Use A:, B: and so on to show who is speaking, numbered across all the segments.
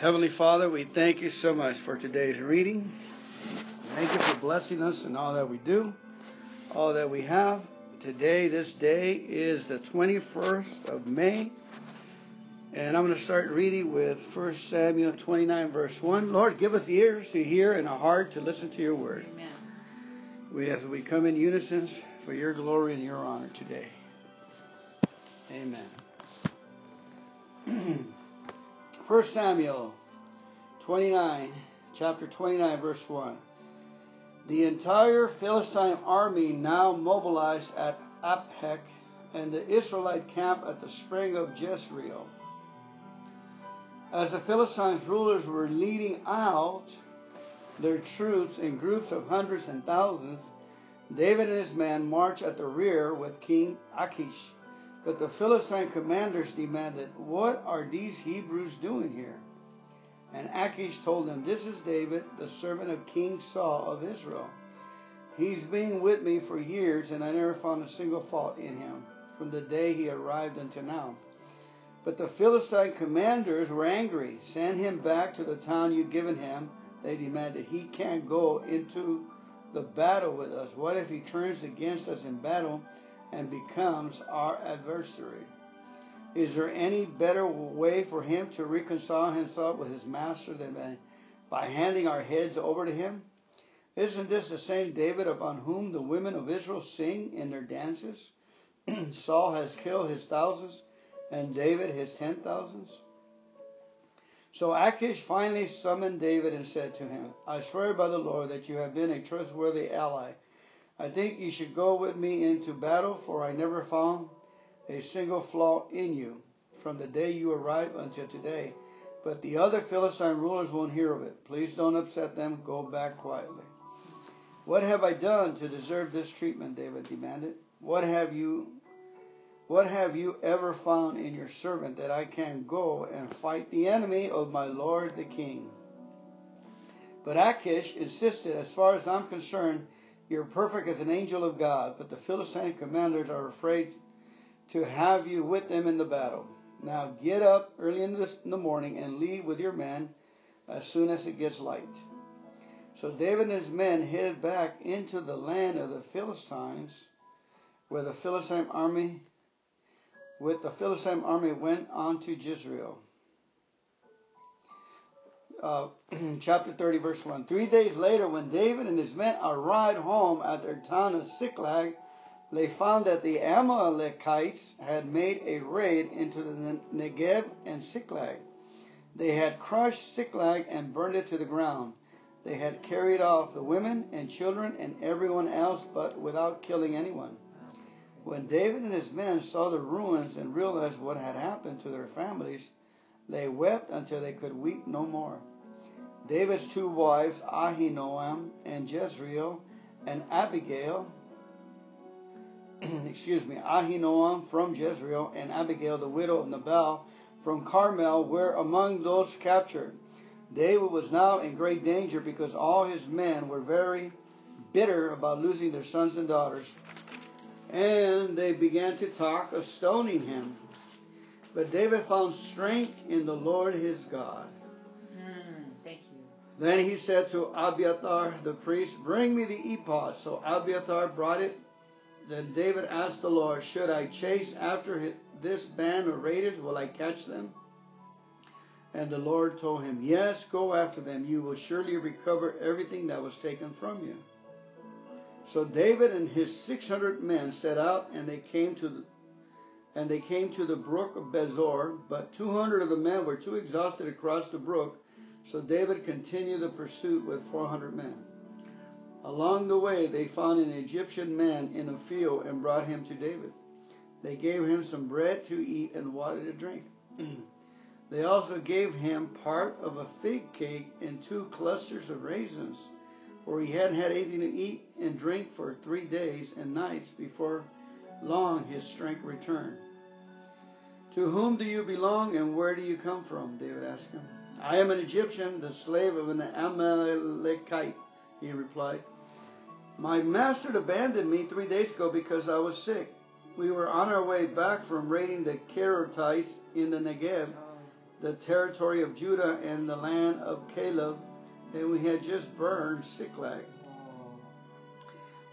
A: Heavenly Father, we thank you so much for today's reading. Thank you for blessing us in all that we do, all that we have. Today, this day is the 21st of May. And I'm going to start reading with 1 Samuel 29, verse 1. Lord, give us ears to hear and a heart to listen to your word.
B: Amen.
A: We, as we come in unison for your glory and your honor today. Amen. 1 Samuel 29, chapter 29, verse 1. The entire Philistine army now mobilized at Aphek and the Israelite camp at the spring of Jezreel. As the Philistines' rulers were leading out their troops in groups of hundreds and thousands, David and his men marched at the rear with King Achish. But the Philistine commanders demanded, What are these Hebrews doing here? And Achish told them, This is David, the servant of King Saul of Israel. He's been with me for years, and I never found a single fault in him from the day he arrived until now. But the Philistine commanders were angry. Send him back to the town you've given him, they demanded. He can't go into the battle with us. What if he turns against us in battle and becomes our adversary? Is there any better way for him to reconcile himself with his master than by handing our heads over to him? Isn't this the same David upon whom the women of Israel sing in their dances? Saul has killed his thousands and David his ten thousands. So Achish finally summoned David and said to him, I swear by the Lord that you have been a trustworthy ally. I think you should go with me into battle, for I never found a single flaw in you from the day you arrived until today. But the other Philistine rulers won't hear of it. Please don't upset them. Go back quietly. What have I done to deserve this treatment? David demanded. What have you what have you ever found in your servant that I can go and fight the enemy of my lord the king? But Achish insisted, as far as I'm concerned, you're perfect as an angel of God, but the Philistine commanders are afraid to have you with them in the battle. Now get up early in the, morning and leave with your men as soon as it gets light. So David and his men headed back into the land of the Philistines, where the Philistine army with the Philistine army went on to Jezreel. Uh, chapter 30, verse 1. Three days later, when David and his men arrived home at their town of Ziklag, they found that the Amalekites had made a raid into the Negev and Ziklag. They had crushed Ziklag and burned it to the ground. They had carried off the women and children and everyone else, but without killing anyone. When David and his men saw the ruins and realized what had happened to their families, they wept until they could weep no more. David's two wives, Ahinoam and Jezreel, and Abigail, excuse me, Ahinoam from Jezreel, and Abigail, the widow of Nabal from Carmel, were among those captured. David was now in great danger because all his men were very bitter about losing their sons and daughters and they began to talk of stoning him. But David found strength in the Lord his God. Then he said to Abiathar the priest, Bring me the ephod. So Abiathar brought it. Then David asked the Lord, Should I chase after this band of raiders? Will I catch them? And the Lord told him, Yes, go after them. You will surely recover everything that was taken from you. So David and his 600 men set out and they came to the, and they came to the brook of Besor, but 200 of the men were too exhausted to cross the brook, so David continued the pursuit with 400 men. Along the way, they found an Egyptian man in a field and brought him to David. They gave him some bread to eat and water to drink. Mm. they also gave him part of a fig cake and two clusters of raisins for he hadn't had anything to eat and drink for three days and nights before long his strength returned. To whom do you belong and where do you come from? David asked him. I am an Egyptian, the slave of an Amalekite, he replied. My master abandoned me three days ago because I was sick. We were on our way back from raiding the Kerethites in the Negev, the territory of Judah and the land of Caleb, and we had just burned Ziklag.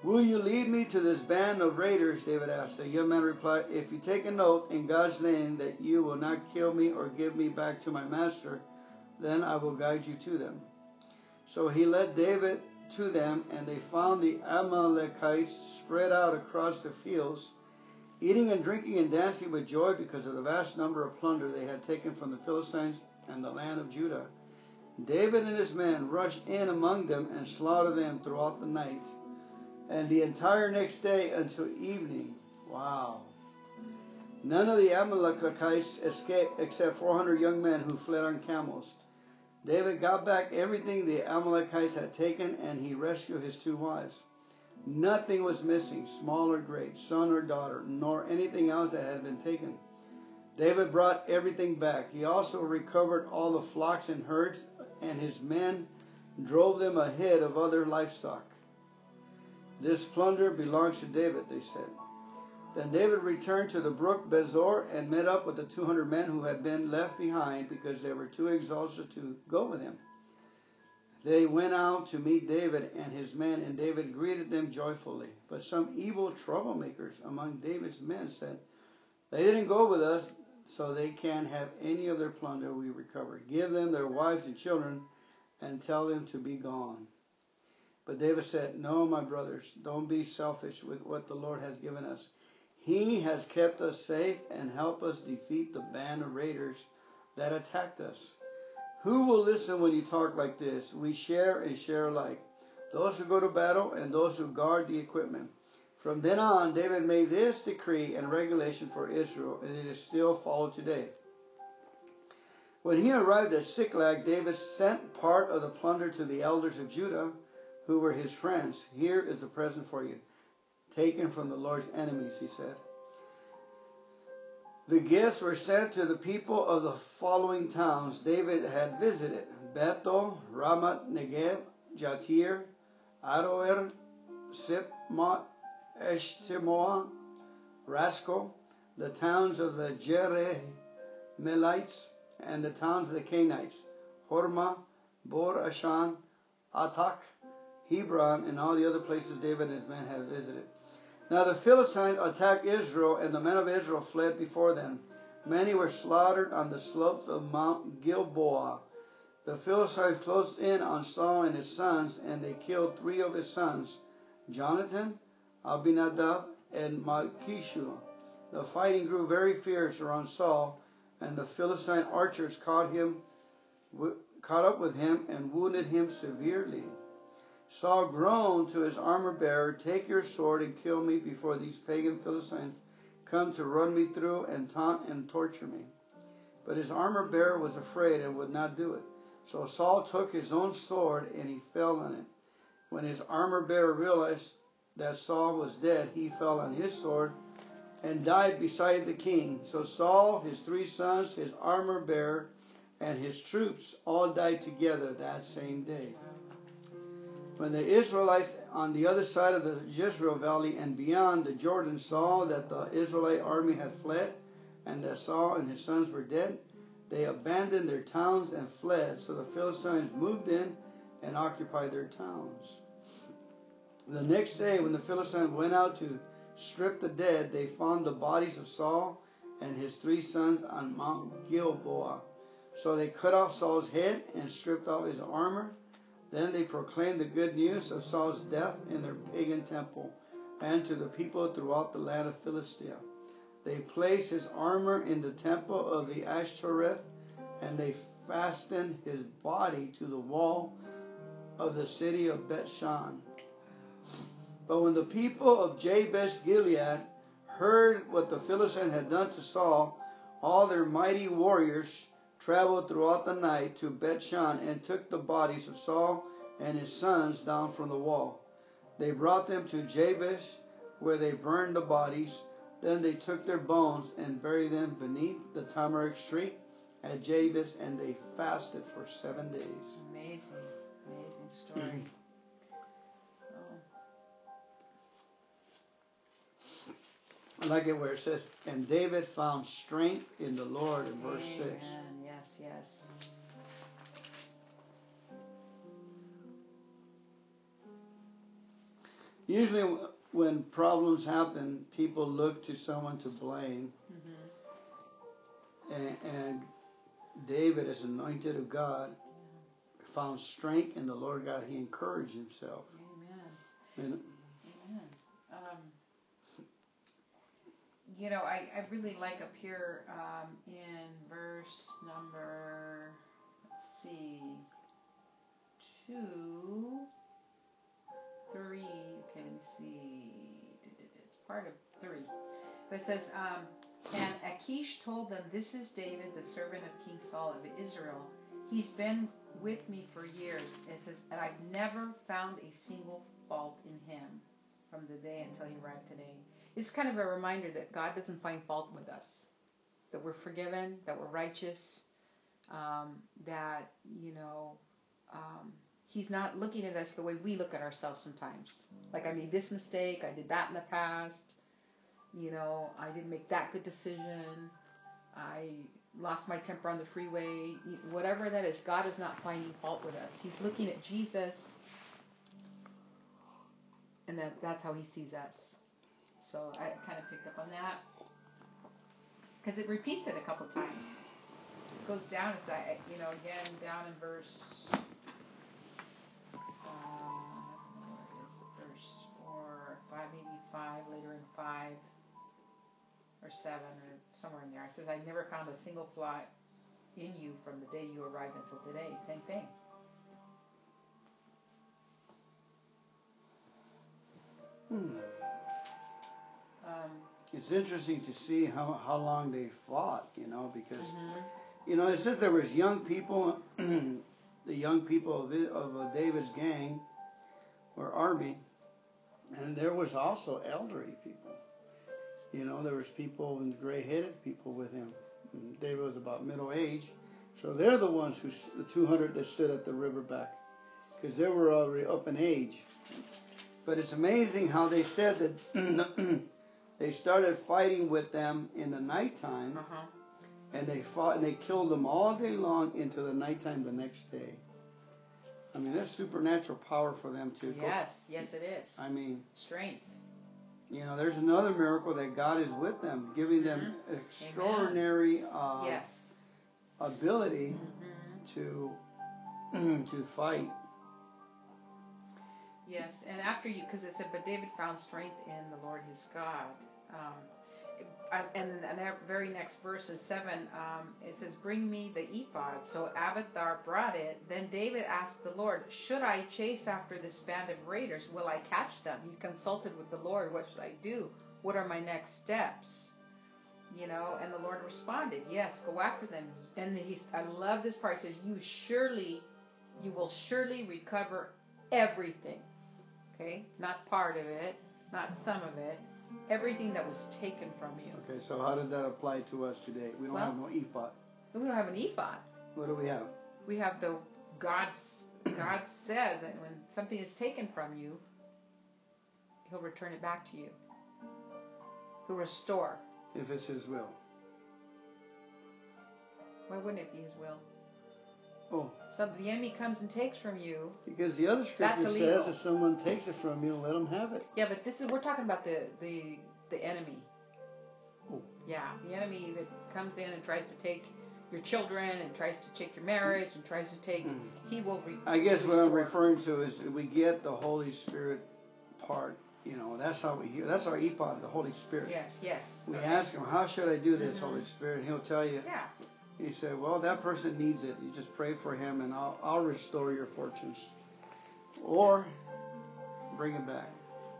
A: Will you lead me to this band of raiders? David asked. The young man replied, If you take a note in God's name that you will not kill me or give me back to my master, then I will guide you to them. So he led David to them, and they found the Amalekites spread out across the fields, eating and drinking and dancing with joy because of the vast number of plunder they had taken from the Philistines and the land of Judah. David and his men rushed in among them and slaughtered them throughout the night and the entire next day until evening. Wow. None of the Amalekites escaped except 400 young men who fled on camels. David got back everything the Amalekites had taken, and he rescued his two wives. Nothing was missing, small or great, son or daughter, nor anything else that had been taken. David brought everything back. He also recovered all the flocks and herds, and his men drove them ahead of other livestock. This plunder belongs to David, they said. Then David returned to the brook Besor and met up with the 200 men who had been left behind because they were too exhausted to go with him. They went out to meet David and his men, and David greeted them joyfully. But some evil troublemakers among David's men said, They didn't go with us, so they can't have any of their plunder we recovered. Give them their wives and children, and tell them to be gone. But David said, No, my brothers, don't be selfish with what the Lord has given us. He has kept us safe and helped us defeat the band of raiders that attacked us. Who will listen when you talk like this? We share and share alike. Those who go to battle and those who guard the equipment. From then on, David made this decree and regulation for Israel, and it is still followed today. When he arrived at Ziklag, David sent part of the plunder to the elders of Judah who were his friends. Here is the present for you, taken from the Lord's enemies, he said. The gifts were sent to the people of the following towns David had visited Bethel, Ramoth Negev, Jattir, Aroer, Siphmoth, Eshtemoa, Rasco, the towns of the Jerahmeelites, and the towns of the Canaanites, Hormah, Bor Ashan, Athach, Hebron, and all the other places David and his men had visited. Now the Philistines attacked Israel, and the men of Israel fled before them. Many were slaughtered on the slopes of Mount Gilboa. The Philistines closed in on Saul and his sons, and they killed three of his sons, Jonathan, Abinadab, and Malchishua. The fighting grew very fierce around Saul, and the Philistine archers caught him, caught up with him, and wounded him severely. Saul groaned to his armor bearer, Take your sword and kill me before these pagan Philistines come to run me through and taunt and torture me. But his armor bearer was afraid and would not do it. So Saul took his own sword and he fell on it. When his armor bearer realized that Saul was dead, he fell on his sword and died beside the king. So Saul, his three sons, his armor bearer, and his troops all died together that same day. When the Israelites on the other side of the Jezreel Valley and beyond the Jordan saw that the Israelite army had fled and that Saul and his sons were dead, they abandoned their towns and fled. So the Philistines moved in and occupied their towns. The next day, when the Philistines went out to strip the dead, they found the bodies of Saul and his three sons on Mount Gilboa. So they cut off Saul's head and stripped off his armor then they proclaimed the good news of Saul's death in their pagan temple and to the people throughout the land of Philistia. They placed his armor in the temple of the Ashtoreth, and they fastened his body to the wall of the city of Bethshan. But when the people of Jabesh Gilead heard what the Philistines had done to Saul, all their mighty warriors traveled throughout the night to Bethshan and took the bodies of Saul and his sons down from the wall. They brought them to Jabesh, where they burned the bodies. Then they took their bones and buried them beneath the tamarisk tree at Jabesh, and they fasted for seven days.
B: Amazing, amazing story.
A: I like it where it says, and David found strength in the Lord in verse
B: Amen.
A: 6.
B: Yes, yes.
A: Usually, when problems happen, people look to someone to blame,
B: hmm
A: and, and David, as anointed of God, found strength in the Lord God. He encouraged himself.
B: Amen.
A: And
B: Amen. Um, you know, I, I really like up here um, in verse number, let's see, two, three. Okay, let me see. It's part of three. But it says, um, and Achish told them, This is David, the servant of King Saul of Israel. He's been with me for years. It says, and I've never found a single fault in him from the day until he arrived today. It's kind of a reminder that God doesn't find fault with us, that we're forgiven, that we're righteous, um, that, you know, um, He's not looking at us the way we look at ourselves sometimes. Like, I made this mistake, I did that in the past, you know, I didn't make that good decision, I lost my temper on the freeway, whatever that is, God is not finding fault with us. He's looking at Jesus, and that that's how He sees us. So I kind of picked up on that because it repeats it a couple times. It goes down, it's I, you know, again down in verse. It is. Verse four, five, maybe five. Later in five or seven or somewhere in there. It says, "I never found a single flaw in you from the day you arrived until today." Same thing.
A: hmm, it's interesting to see how, how long they fought, you know, because
B: mhm.
A: You know, it says there was young people, the young people of, of uh, David's gang or army, and there was also elderly people. You know, there was people and gray-headed people with him. And David was about middle age, so they're the ones who, the 200 that stood at the riverback, because they were already up in age. But it's amazing how they said that they started fighting with them in the nighttime
B: Uh huh.
A: and they fought and they killed them all day long into the nighttime the next day. I mean, that's supernatural power for them to go.
B: Yes, yes, it is.
A: I mean,
B: Strength.
A: you know, there's another miracle that God is with them, giving them extraordinary uh,
B: yes.
A: ability
B: hmm
A: to to fight.
B: Yes, and after you, because it said, but David found strength in the Lord his God. Um, and the very next verse is seven. Um, it says, "Bring me the ephod." So Abiathar brought it. Then David asked the Lord, "Should I chase after this band of raiders? Will I catch them?" He consulted with the Lord. What should I do? What are my next steps? You know, and the Lord responded, "Yes, go after them." And he's, I love this part. He says, "You surely, you will surely recover everything." Okay, not part of it, not some of it, everything that was taken from you.
A: Okay, so how does that apply to us today? We don't
B: Well-
A: have no ephod.
B: We don't have an ephod.
A: What do we have?
B: We have the God's God says that when something is taken from you, He'll return it back to you. He'll restore.
A: If it's His will.
B: Why wouldn't it be His will? So the enemy comes and takes from you.
A: because the other
B: That's
A: scripture says if someone takes it from you, let them have it.
B: Yeah, but this is we're talking about the the the enemy.
A: Oh.
B: Yeah, the enemy that comes in and tries to take your children and tries to take your marriage and tries to take.
A: Mm.
B: He will. Re-
A: I guess what I'm referring to is we get the Holy Spirit part. You know, that's how we hear. That's our ephod, the Holy Spirit.
B: Yes, yes.
A: We ask him, "How should I do this,
B: Mhm.
A: Holy Spirit?" And he'll tell you.
B: Yeah.
A: He said, "Well, that person needs it. You just pray for him, and I'll I'll restore your fortunes, or bring him back."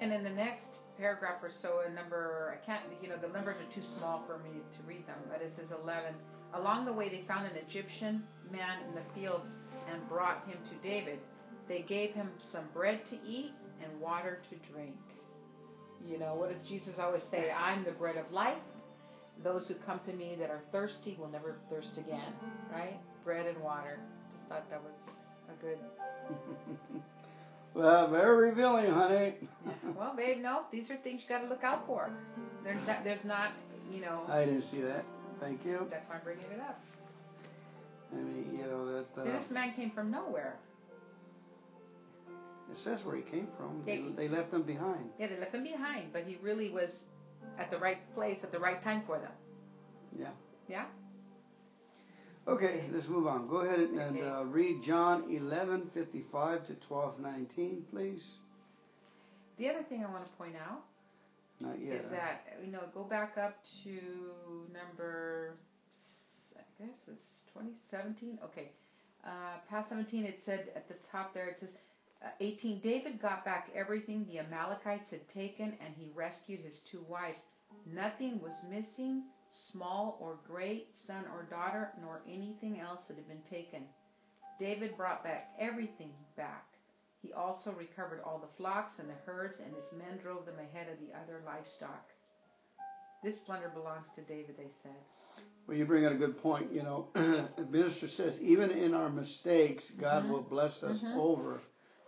B: And in the next paragraph or so, a number, I can't, you know, the numbers are too small for me to read them, but it says 11. Along the way, they found an Egyptian man in the field and brought him to David. They gave him some bread to eat and water to drink. You know, what does Jesus always say? I'm the bread of life. Those who come to me that are thirsty will never thirst again, right? Bread and water. Just thought that was a good.
A: Well, very revealing, honey.
B: Yeah. Well, babe, no, these are things you got to look out for. There's not, there's not, you know.
A: I didn't see that. Thank you.
B: That's why I'm bringing it up.
A: I mean, you know that. Uh,
B: this man came from nowhere.
A: It says where he came from. They, they left him behind.
B: Yeah, they left him behind, but he really was at the right place at the right time for them.
A: Yeah.
B: Yeah.
A: Okay, let's move on. Go ahead and uh, read John 11, 55 to 12, 19, please.
B: The other thing I want to point out
A: Not yet,
B: is that, you know, go back up to number, I guess it's 2017. Okay. Uh, past 17, it said at the top there, it says, 18, David got back everything the Amalekites had taken and he rescued his two wives. Nothing was missing small or great, son or daughter, nor anything else that had been taken. David brought back everything back. He also recovered all the flocks and the herds, and his men drove them ahead of the other livestock. This plunder belongs to David, they said.
A: Well, you bring out a good point. You know, the minister says even in our mistakes, God mm-hmm. will bless us mm-hmm. over.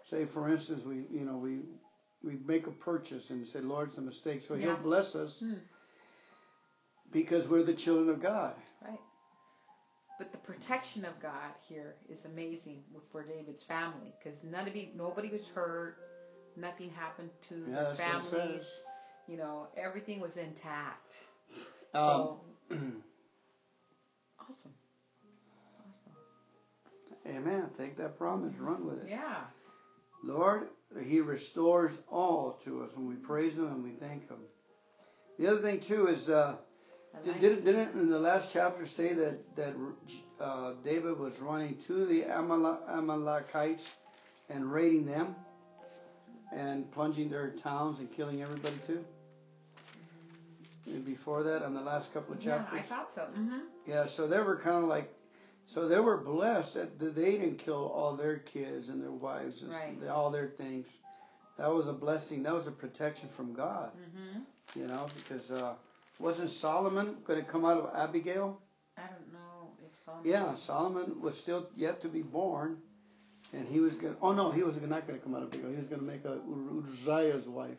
A: Say, for instance, we you know we we make a purchase and say, Lord, it's a mistake, so yeah. He'll bless us. Mm because we're the children of God.
B: Right. But the protection of God here is amazing for David's family because none of you, nobody was hurt, nothing happened to
A: yeah,
B: their families. You know, everything was intact.
A: Um,
B: so, awesome. Awesome.
A: Amen. Take that promise, run with it.
B: Yeah.
A: Lord, He restores all to us when we praise Him and we thank Him. The other thing too is uh, did, didn't, didn't in the last chapter say that that uh, David was running to the Amalekites and raiding them and plunging their towns and killing everybody too? And before that, on the last couple of chapters.
B: Yeah, I thought so. Mm-hmm.
A: Yeah, so they were kind of like, so they were blessed that they didn't kill all their kids and their wives and
B: right.
A: all their things. That was a blessing. That was a protection from God.
B: Mm-hmm.
A: You know, because. Uh, wasn't Solomon going to come out of Abigail?
B: I don't know if Solomon.
A: Yeah, Solomon was still yet to be born, and he was going. Oh no, he was not going to come out of Abigail. He was going to make a Uzziah's wife.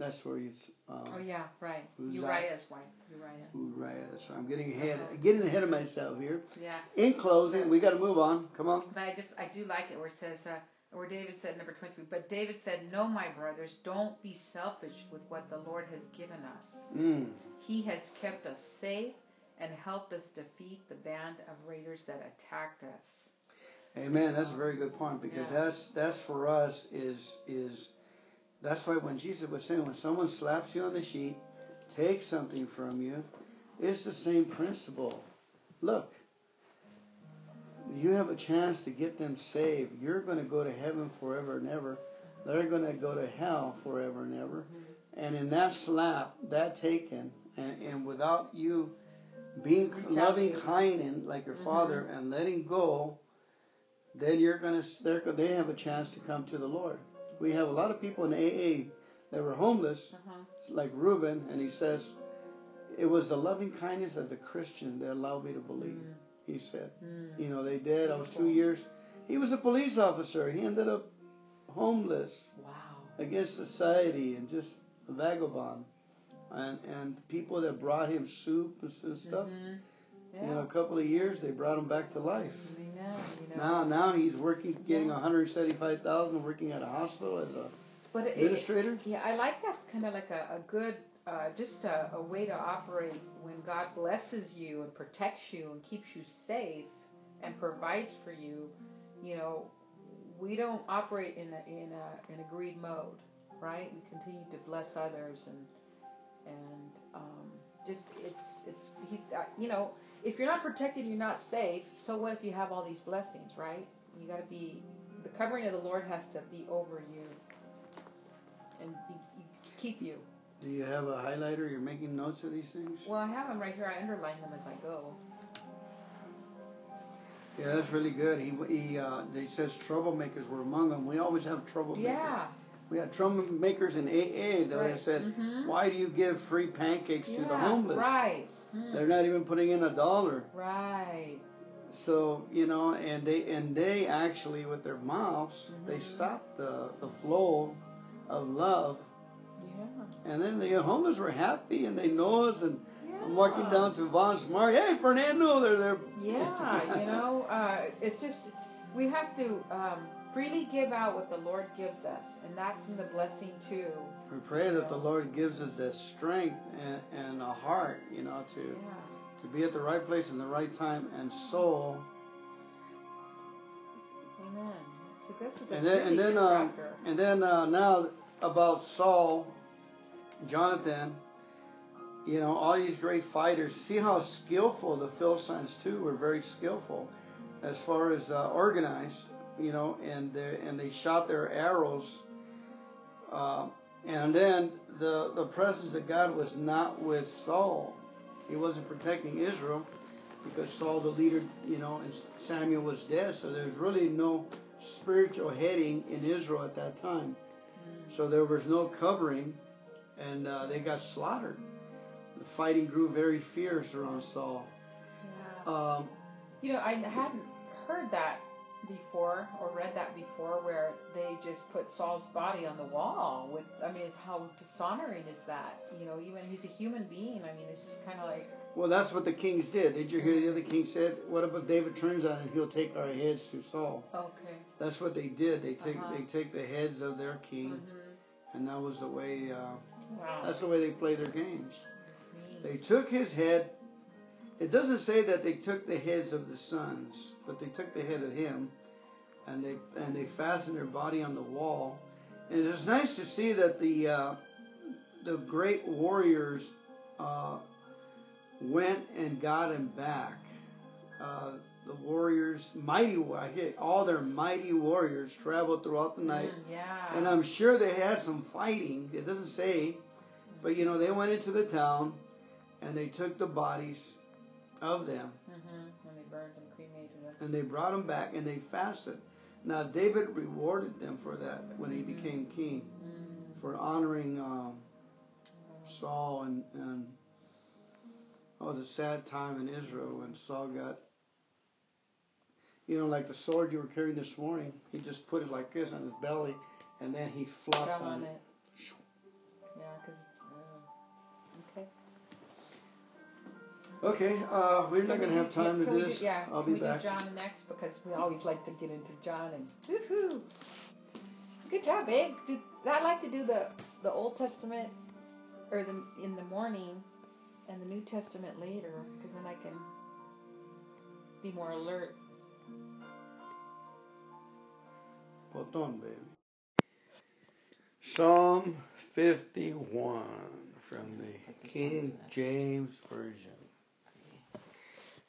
A: That's where he's.
B: Um, oh yeah, right. Uriah's wife. Uriah.
A: Uriah. That's right. I'm getting ahead. Uh-huh. Getting ahead of myself here.
B: Yeah.
A: In closing, we got to move on. Come on.
B: But I just I do like it where it says. Uh, where David said, number 23, but David said, No, my brothers, don't be selfish with what the Lord has given us.
A: Mm.
B: He has kept us safe and helped us defeat the band of raiders that attacked us.
A: Amen. That's a very good point because yeah. that's that's for us is is that's why when Jesus was saying when someone slaps you on the sheet, take something from you, it's the same principle. Look, you have a chance to get them saved. You're going to go to heaven forever and ever. They're going to go to hell forever and ever. Mm-hmm. And in that slap, that taken, and, and without you being loving, kind, and like your mm-hmm. father, and letting go, then you're going to. They have a chance to come to the Lord. We have a lot of people in AA that were homeless, uh-huh. like Reuben, and he says, "It was the loving kindness of the Christian that allowed me to believe." Mm he said. Mm. You know, they did. I was two years. He was a police officer. He ended up homeless.
B: Wow.
A: Against society and just a vagabond. And and people that brought him soup and stuff. Mm-hmm. Yeah. You know, a couple of years they brought him back to life.
B: Amen. You
A: know. Now now he's working, getting yeah. 175,000, working at a hospital as a but it, administrator.
B: It, yeah, I like that's kind of like a, a good uh, just a, a, way to operate when God blesses you and protects you and keeps you safe and provides for you. You know, we don't operate in a in a in a greed mode, right? We continue to bless others and and um, just it's it's he, uh, you know if you're not protected, you're not safe. So what if you have all these blessings, right? You got to be the covering of the Lord has to be over you and be, keep you.
A: Do you have a highlighter? You're making notes of these things?
B: Well, I have them right here. I underline them as I go.
A: Yeah, that's really good. He he uh, he says troublemakers were among them. We always have troublemakers.
B: Yeah.
A: We had troublemakers in AA that right. said, mm-hmm. "Why do you give free pancakes
B: yeah,
A: to the homeless?
B: Right.
A: Mm. They're not even putting in a dollar.
B: Right.
A: So you know, and they and they actually with their mouths they
B: Mhm.
A: stopped the the flow of love,
B: Yeah.
A: and then the homeless were happy and they know us. And. I'm walking down to Von Smart. Hey, Fernando, they're there.
B: Yeah, you know, uh, it's just we have to um, freely give out what the Lord gives us, and that's in the blessing too.
A: We pray that the Lord gives us that strength and, and a heart, you know, to
B: Yeah.
A: to be at the right place in the right time and soul.
B: Amen. So this is a
A: And then
B: really
A: and then
B: good
A: uh, and then uh, now about Saul, Jonathan. You know, all these great fighters. See how skillful the Philistines too were. Very skillful, as far as uh, organized. You know, and they and they shot their arrows. Uh, and then the the presence of God was not with Saul. He wasn't protecting Israel because Saul, the leader, you know, and Samuel was dead. So there's really no spiritual heading in Israel at that time. So there was no covering, and uh, they got slaughtered. The fighting grew very fierce around Saul.
B: Yeah.
A: Um,
B: You know, I hadn't heard that before or read that before where they just put Saul's body on the wall with I mean it's how dishonoring is that? You know, even he's a human being. I mean it's kinda like
A: well, that's what the kings did. Did you hear the other king said? What about David turns on and he'll take our heads to Saul?
B: okay.
A: That's what they did. They take
B: Uh-huh.
A: they take the heads of their king,
B: Mhm.
A: and that was the way. Uh,
B: Wow.
A: that's the way they play their games. They took his head. It doesn't say that they took the heads of the sons, but they took the head of him, and they and they fastened their body on the wall. And it's nice to see that the uh, the great warriors uh, went and got him back. Uh, the warriors, mighty, wa- I hear all their mighty warriors traveled throughout the night,
B: Mm, yeah.
A: and I'm sure they had some fighting. It doesn't say, but you know they went into the town and they took the bodies of them
B: Mhm. And they burned and cremated them.
A: and they brought them back and they fasted. Now David rewarded them for that when he
B: Mhm.
A: became king
B: Mm.
A: for honoring um, Saul and and oh, it was a sad time in Israel when Saul got. You know, like the sword you were carrying this morning, he just put it like this on his belly, and then he flopped on
B: on
A: it.
B: it. Okay,
A: uh, we're not going to have time to do this.
B: yeah,
A: I'll
B: can
A: be
B: we
A: back.
B: do John next because we always like to get into John and woohoo. Good job, babe. Do, I like to do the the Old Testament or the in the morning and the New Testament later because then I can be more alert.
A: Botón, baby. Psalm 51 from the King James Version.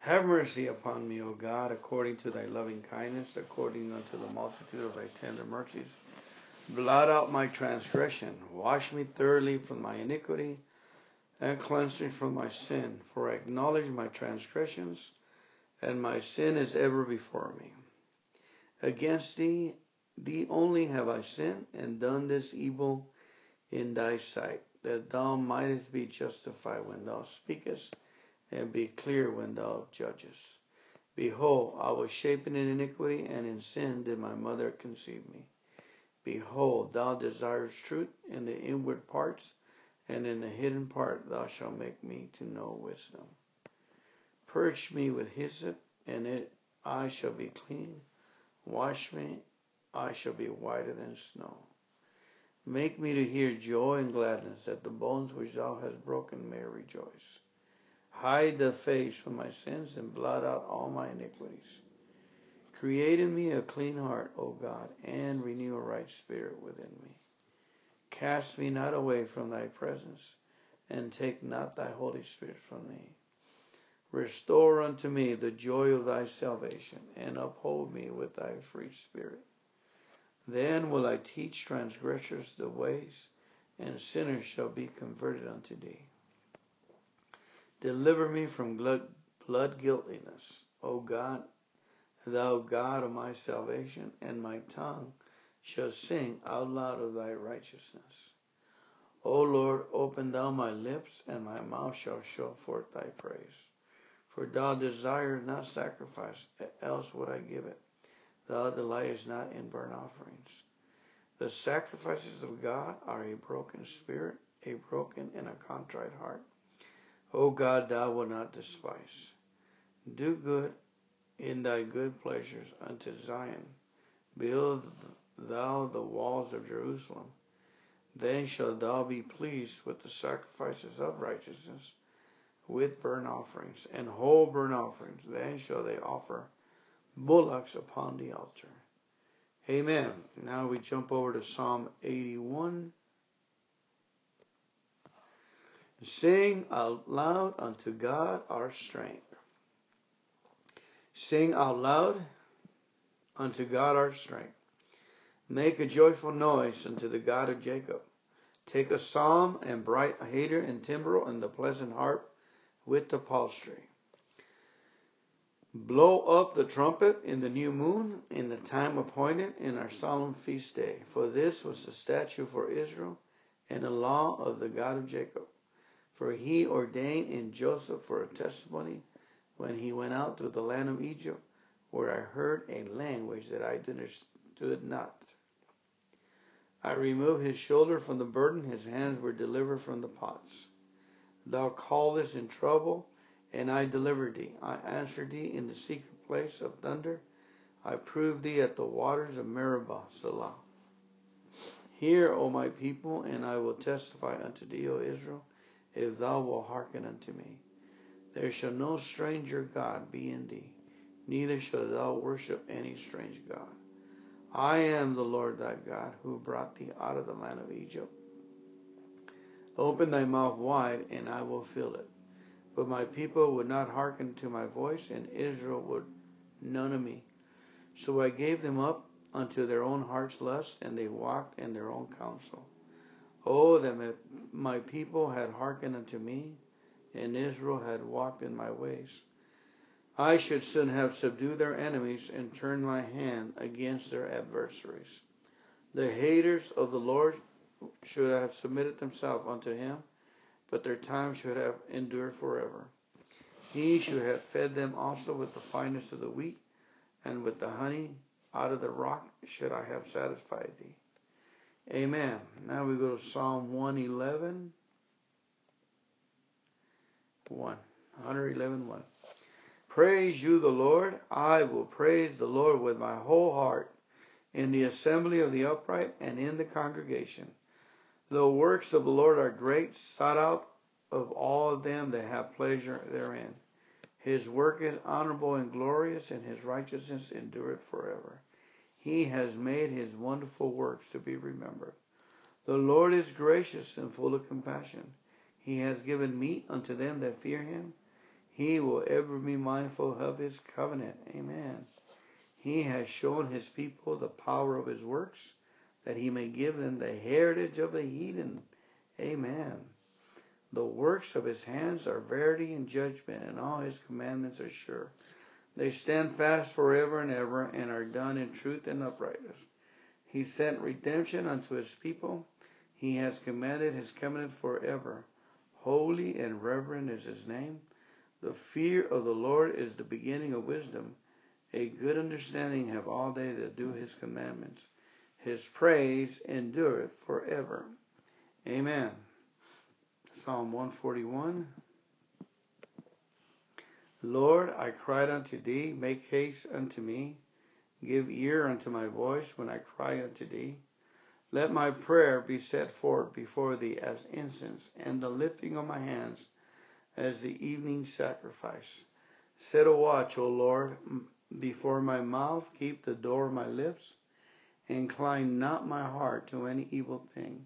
A: Have mercy upon me, O God, according to thy loving kindness, according unto the multitude of thy tender mercies. Blot out my transgression, wash me thoroughly from my iniquity, and cleanse me from my sin. For I acknowledge my transgressions, and my sin is ever before me. Against thee, thee only have I sinned, and done this evil in thy sight, that thou mightest be justified when thou speakest, and be clear when thou judgest. Behold, I was shapen in iniquity, and in sin did my mother conceive me. Behold, thou desirest truth in the inward parts, and in the hidden part thou shalt make me to know wisdom. Purge me with hyssop, and it I shall be clean. Wash me, I shall be whiter than snow. Make me to hear joy and gladness, that the bones which thou hast broken may rejoice. Hide the face from my sins, and blot out all my iniquities. Create in me a clean heart, O God, and renew a right spirit within me. Cast me not away from thy presence, and take not thy Holy Spirit from me. Restore unto me the joy of thy salvation, and uphold me with thy free spirit. Then will I teach transgressors the ways, and sinners shall be converted unto thee. Deliver me from blood, guiltiness, O God, thou God of my salvation, and my tongue shall sing out loud of thy righteousness. O Lord, open thou my lips, and my mouth shall show forth thy praise. For thou desirest not sacrifice, else would I give it. Thou delightest not in burnt offerings. The sacrifices of God are a broken spirit, a broken and a contrite heart. O God, thou wilt not despise. Do good in thy good pleasures unto Zion. Build thou the walls of Jerusalem. Then shalt thou be pleased with the sacrifices of righteousness, with burnt offerings, and whole burnt offerings. Then shall they offer bullocks upon the altar. Amen. Now we jump over to Psalm 81. Sing out loud unto God our strength. Sing out loud unto God our strength. Make a joyful noise unto the God of Jacob. Take a psalm and bright hater and timbrel and the pleasant harp with the psaltery. Blow up the trumpet in the new moon, in the time appointed, in our solemn feast day. For this was the statute for Israel and the law of the God of Jacob. For he ordained in Joseph for a testimony when he went out to the land of Egypt, where I heard a language that I understood not. I removed his shoulder from the burden, his hands were delivered from the pots. Thou callest in trouble, and I delivered thee. I answered thee in the secret place of thunder. I proved thee at the waters of Meribah, Selah. Hear, O my people, and I will testify unto thee, O Israel, if thou wilt hearken unto me. There shall no stranger God be in thee, neither shalt thou worship any strange God. I am the Lord thy God, who brought thee out of the land of Egypt. Open thy mouth wide, and I will fill it. But my people would not hearken to my voice, and Israel would none of me. So I gave them up unto their own heart's lust, and they walked in their own counsel. Oh, that my people had hearkened unto me, and Israel had walked in my ways. I should soon have subdued their enemies and turned my hand against their adversaries. The haters of the Lord should have submitted themselves unto him but their time should have endured forever. He should have fed them also with the finest of the wheat, and with the honey out of the rock should I have satisfied thee. Amen. Now we go to Psalm 111. 1. 111 1. Praise you, the Lord. I will praise the Lord with my whole heart in the assembly of the upright and in the congregation. The works of the Lord are great, sought out of all them that have pleasure therein. His work is honorable and glorious, and his righteousness endureth forever. He has made his wonderful works to be remembered. The Lord is gracious and full of compassion. He has given meat unto them that fear him. He will ever be mindful of his covenant. Amen. He has shown his people the power of his works that he may give them the heritage of the heathen. Amen. The works of his hands are verity and judgment, and all his commandments are sure. They stand fast forever and ever, and are done in truth and uprightness. He sent redemption unto his people. He has commanded his covenant forever. Holy and reverend is his name. The fear of the Lord is the beginning of wisdom. A good understanding have all they that do his commandments. His praise endureth forever. Amen. Psalm 141. Lord, I cried unto thee, make haste unto me. Give ear unto my voice when I cry unto thee. Let my prayer be set forth before thee as incense, and the lifting of my hands as the evening sacrifice. Set a watch, O Lord, before my mouth, keep the door of my lips. Incline not my heart to any evil thing,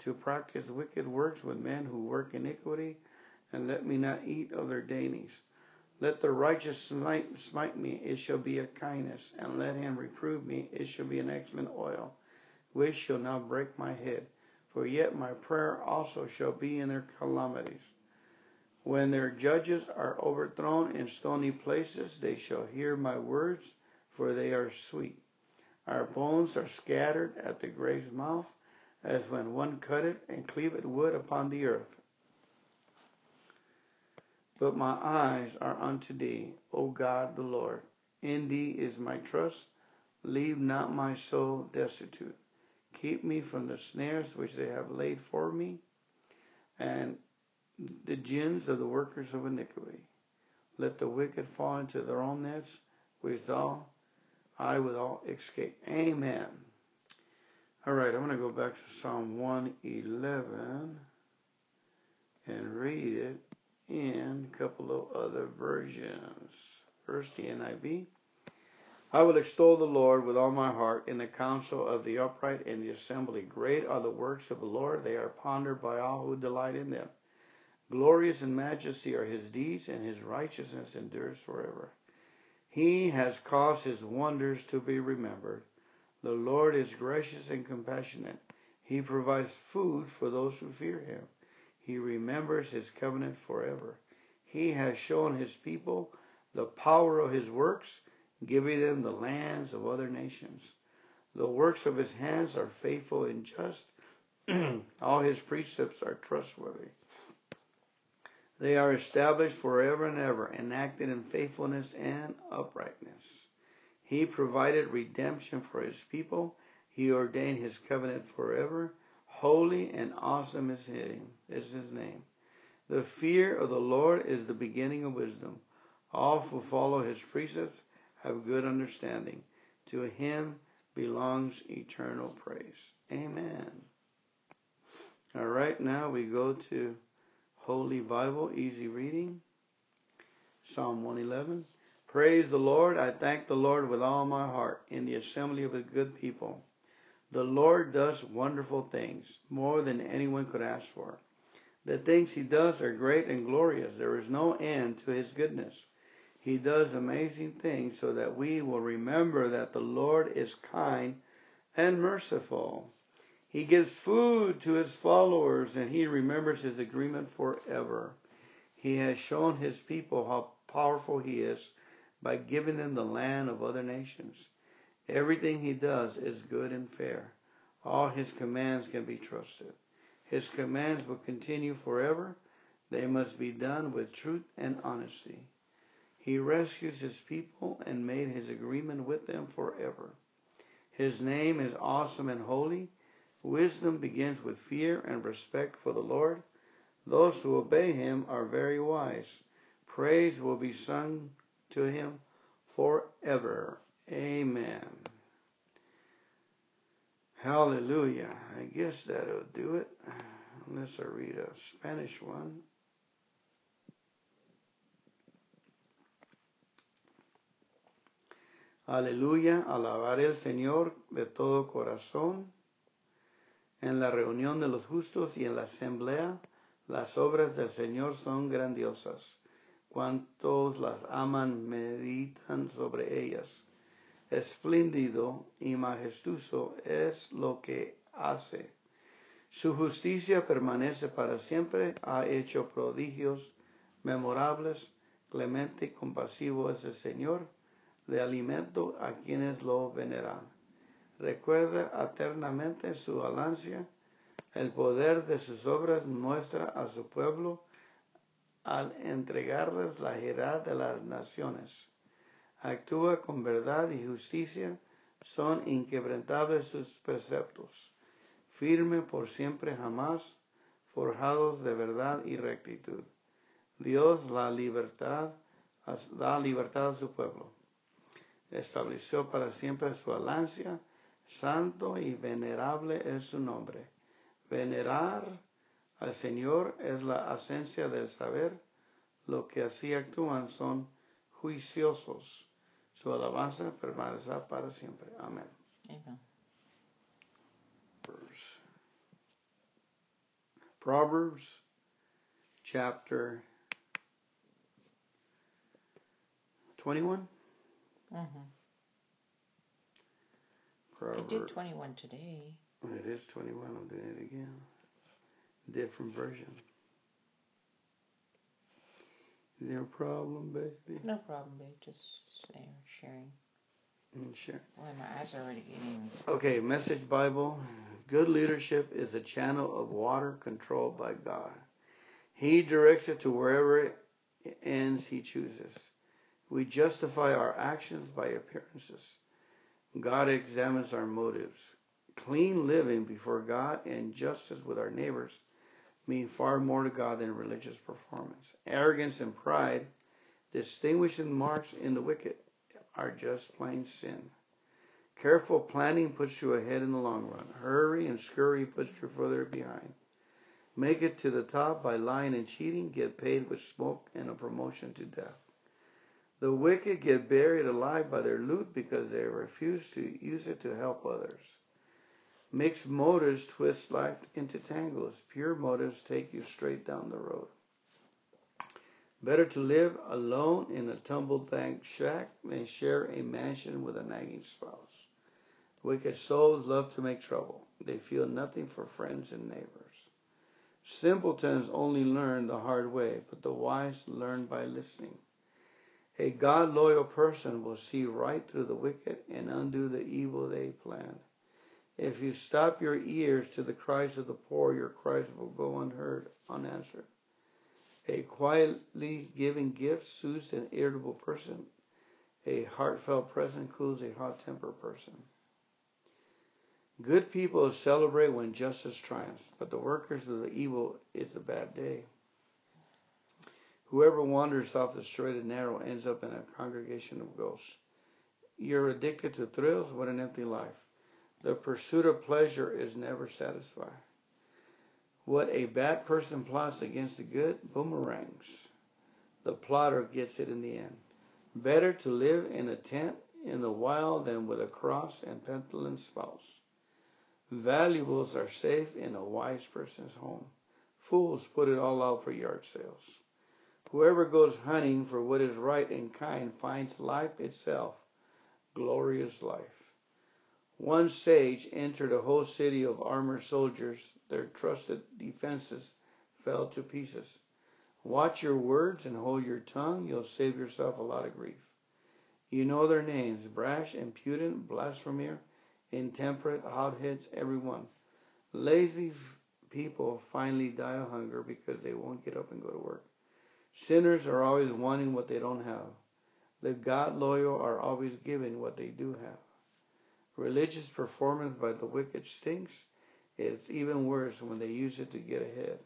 A: to practice wicked works with men who work iniquity, and let me not eat of their dainties. Let the righteous smite, smite me, it shall be a kindness, and let him reprove me, it shall be an excellent oil, which shall not break my head. For yet my prayer also shall be in their calamities. When their judges are overthrown in stony places, they shall hear my words, for they are sweet. Our bones are scattered at the grave's mouth, as when one cutteth and cleaveth wood upon the earth. But my eyes are unto thee, O God the Lord. In thee is my trust. Leave not my soul destitute. Keep me from the snares which they have laid for me, and the gins of the workers of iniquity. Let the wicked fall into their own nets, with all I will all escape. Amen. All right, I'm going to go back to Psalm 111 and read it in a couple of other versions. First, the NIV. I will extol the Lord with all my heart in the council of the upright in the assembly. Great are the works of the Lord, they are pondered by all who delight in them. Glorious in majesty are his deeds, and his righteousness endures forever. He has caused his wonders to be remembered. The Lord is gracious and compassionate. He provides food for those who fear him. He remembers his covenant forever. He has shown his people the power of his works, giving them the lands of other nations. The works of his hands are faithful and just. All his precepts are trustworthy. They are established forever and ever, enacted in faithfulness and uprightness. He provided redemption for his people. He ordained his covenant forever. Holy and awesome is his name. The fear of the Lord is the beginning of wisdom. All who follow his precepts have good understanding. To him belongs eternal praise. Amen. All right, now we go to Holy Bible, easy reading. Psalm 111. Praise the Lord. I thank the Lord with all my heart in the assembly of a good people. The Lord does wonderful things, more than anyone could ask for. The things he does are great and glorious. There is no end to his goodness. He does amazing things so that we will remember that the Lord is kind and merciful. He gives food to his followers and he remembers his agreement forever. He has shown his people how powerful he is by giving them the land of other nations. Everything he does is good and fair. All his commands can be trusted. His commands will continue forever. They must be done with truth and honesty. He rescues his people and made his agreement with them forever. His name is awesome and holy. Wisdom begins with fear and respect for the Lord. Those who obey him are very wise. Praise will be sung to him forever. Amen. Hallelujah. I guess that'll do it. Unless I read a Spanish one. Aleluya, alabaré al Señor de todo corazón. En la reunión de los justos y en la asamblea, las obras del Señor son grandiosas. Cuantos las aman meditan sobre ellas. Espléndido y majestuoso es lo que hace. Su justicia permanece para siempre. Ha hecho prodigios memorables. Clemente y compasivo es el Señor, de alimento a quienes lo veneran. Recuerda eternamente su alancia. El poder de sus obras muestra a su pueblo al entregarles la heredad de las naciones. Actúa con verdad y justicia, son inquebrantables sus preceptos, firme por siempre jamás, forjados de verdad y rectitud. Dios la libertad, da libertad a su pueblo. Estableció para siempre su alancia, santo y venerable es su nombre. Venerar al Señor es la esencia del saber. Lo que así actúan son juiciosos. Su alabanza permanecerá para siempre. Amén.
B: Amen.
A: Proverbs chapter 21.
B: Mm-hmm.
A: Proverbs.
B: I did 21 today.
A: It is 21. I'm doing it again. Different version. Is there a problem, baby?
B: No problem, baby. Just saying, sharing.
A: Mm, sure.
B: Well, my eyes are already getting.
A: Okay, Message Bible. Good leadership is a channel of water controlled by God. He directs it to wherever it ends he chooses. We justify our actions by appearances. God examines our motives. Clean living before God and justice with our neighbors mean far more to God than religious performance. Arrogance and pride, distinguishing marks in the wicked, are just plain sin. Careful planning puts you ahead in the long run. Hurry and scurry puts you further behind. Make it to the top by lying and cheating, get paid with smoke and a promotion to death. The wicked get buried alive by their loot because they refuse to use it to help others. Mixed motives twist life into tangles. Pure motives take you straight down the road. Better to live alone in a tumble down shack than share a mansion with a nagging spouse. Wicked souls love to make trouble. They feel nothing for friends and neighbors. Simpletons only learn the hard way, but the wise learn by listening. A God loyal person will see right through the wicked and undo the evil they plan. If you stop your ears to the cries of the poor, your cries will go unheard, unanswered. A quietly giving gift soothes an irritable person. A heartfelt present cools a hot tempered person. Good people celebrate when justice triumphs, but the workers of the evil is a bad day. Whoever wanders off the straight and narrow ends up in a congregation of ghosts. You're addicted to thrills? What an empty life. The pursuit of pleasure is never satisfied. What a bad person plots against the good boomerangs. The plotter gets it in the end. Better to live in a tent in the wild than with a cross and petulant spouse. Valuables are safe in a wise person's home. Fools put it all out for yard sales. Whoever goes hunting for what is right and kind finds life itself, glorious life. One sage entered a whole city of armored soldiers. Their trusted defenses fell to pieces. Watch your words and hold your tongue. You'll save yourself a lot of grief. You know their names brash, impudent, blasphemer, intemperate, hotheads, everyone. Lazy people finally die of hunger because they won't get up and go to work. Sinners are always wanting what they don't have. The God loyal are always giving what they do have. Religious performance by the wicked stinks. It's even worse when they use it to get ahead.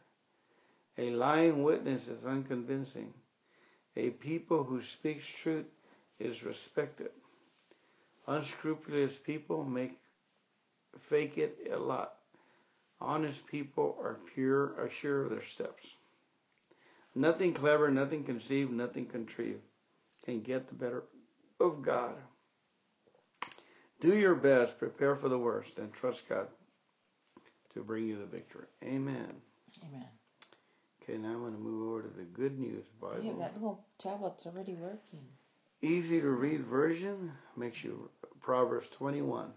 A: A lying witness is unconvincing. A people who speaks truth is respected. Unscrupulous people make fake it a lot. Honest people are pure, are sure of their steps. Nothing clever, nothing conceived, nothing contrived can get the better of God. Do your best, prepare for the worst, and trust God to bring you the victory. Amen.
B: Amen.
A: Okay, now I'm going to move over to the Good News Bible.
B: Yeah, that little tablet's already working.
A: Easy to read version makes you Proverbs 21.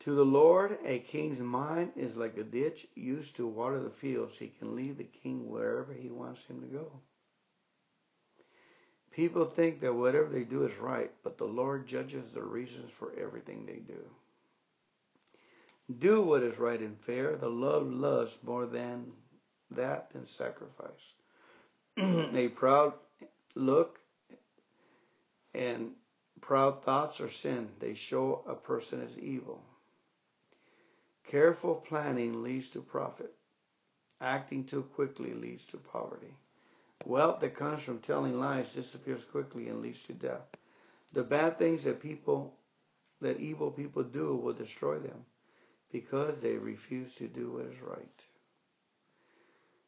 A: To the Lord, a king's mind is like a ditch used to water the fields. He can lead the king wherever he wants him to go. People think that whatever they do is right, but the Lord judges the reasons for everything they do. Do what is right and fair. The love loves more than that than sacrifice. a proud look and proud thoughts are sin. They show a person is evil. Careful planning leads to profit. Acting too quickly leads to poverty. Wealth that comes from telling lies disappears quickly and leads to death. The bad things that people, that evil people do will destroy them because they refuse to do what is right.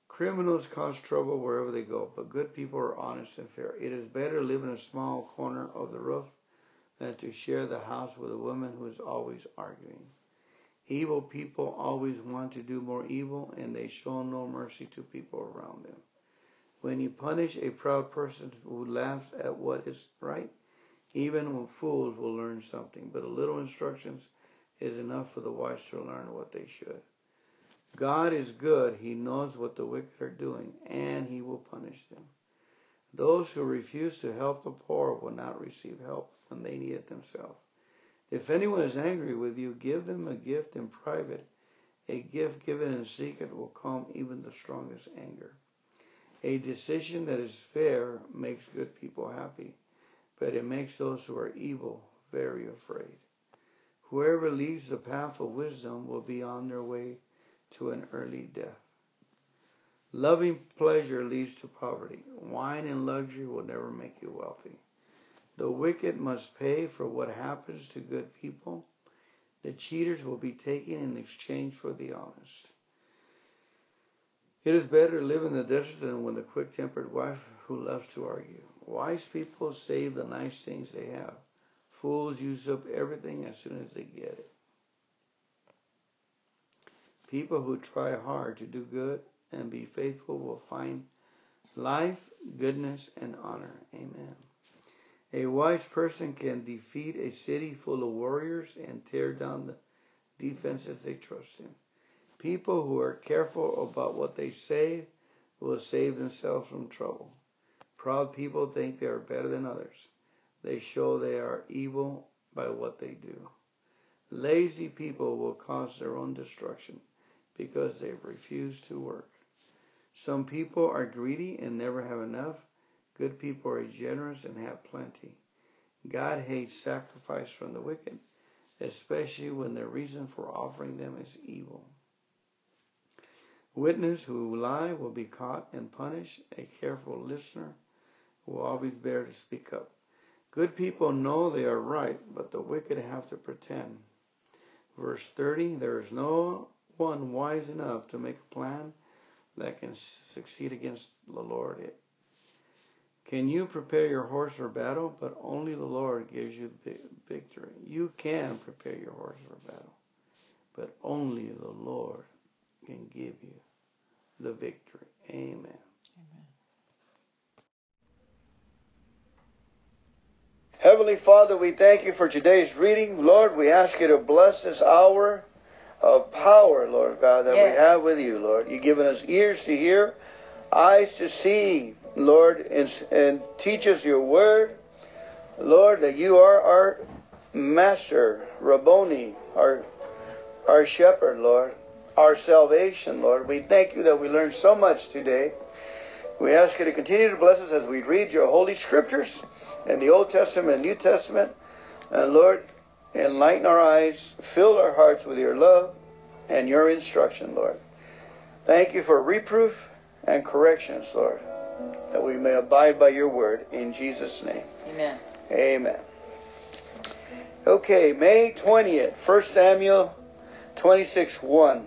A: Criminals cause trouble wherever they go, but good people are honest and fair. It is better to live in a small corner of the roof than to share the house with a woman who is always arguing. Evil people always want to do more evil, and they show no mercy to people around them. When you punish a proud person who laughs at what is right, even fools will learn something, but a little instructions is enough for the wise to learn what they should. God is good. He knows what the wicked are doing, and he will punish them. Those who refuse to help the poor will not receive help when they need it themselves. If anyone is angry with you, give them a gift in private. A gift given in secret will calm even the strongest anger. A decision that is fair makes good people happy, but it makes those who are evil very afraid. Whoever leaves the path of wisdom will be on their way to an early death. Loving pleasure leads to poverty. Wine and luxury will never make you wealthy. The wicked must pay for what happens to good people. The cheaters will be taken in exchange for the honest. It is better to live in the desert than with a quick tempered wife who loves to argue. Wise people save the nice things they have. Fools use up everything as soon as they get it. People who try hard to do good and be faithful will find life, goodness, and honor. Amen. A wise person can defeat a city full of warriors and tear down the defenses they trust in. People who are careful about what they say will save themselves from trouble. Proud people think they are better than others. They show they are evil by what they do. Lazy people will cause their own destruction because they refuse to work. Some people are greedy and never have enough. Good people are generous and have plenty. God hates sacrifice from the wicked, especially when the reason for offering them is evil. Witnesses who lie will be caught and punished. A careful listener will always bear to speak up. Good people know they are right, but the wicked have to pretend. Verse 30 There is no one wise enough to make a plan that can succeed against the Lord. Can you prepare your horse for battle? But only the Lord gives you the victory. You can prepare your horse for battle, but only the Lord can give you the victory. Amen. Amen. Heavenly Father, we thank you for today's reading. Lord, we ask you to bless this hour of power, Lord God, that yes. we have with you, Lord. You've given us ears to hear, eyes to see, Lord, and, and teach us your word. Lord, that you are our master, Rabboni, our, our shepherd, Lord, our salvation, Lord. We thank you that we learned so much today. We ask you to continue to bless us as we read your holy scriptures in the Old Testament and New Testament. And Lord, Enlighten our eyes, fill our hearts with your love and your instruction, Lord. Thank you for reproof and corrections, Lord, that we may abide by your word in Jesus' name.
B: Amen.
A: Amen. Okay, May 20th, 1 Samuel 26 1.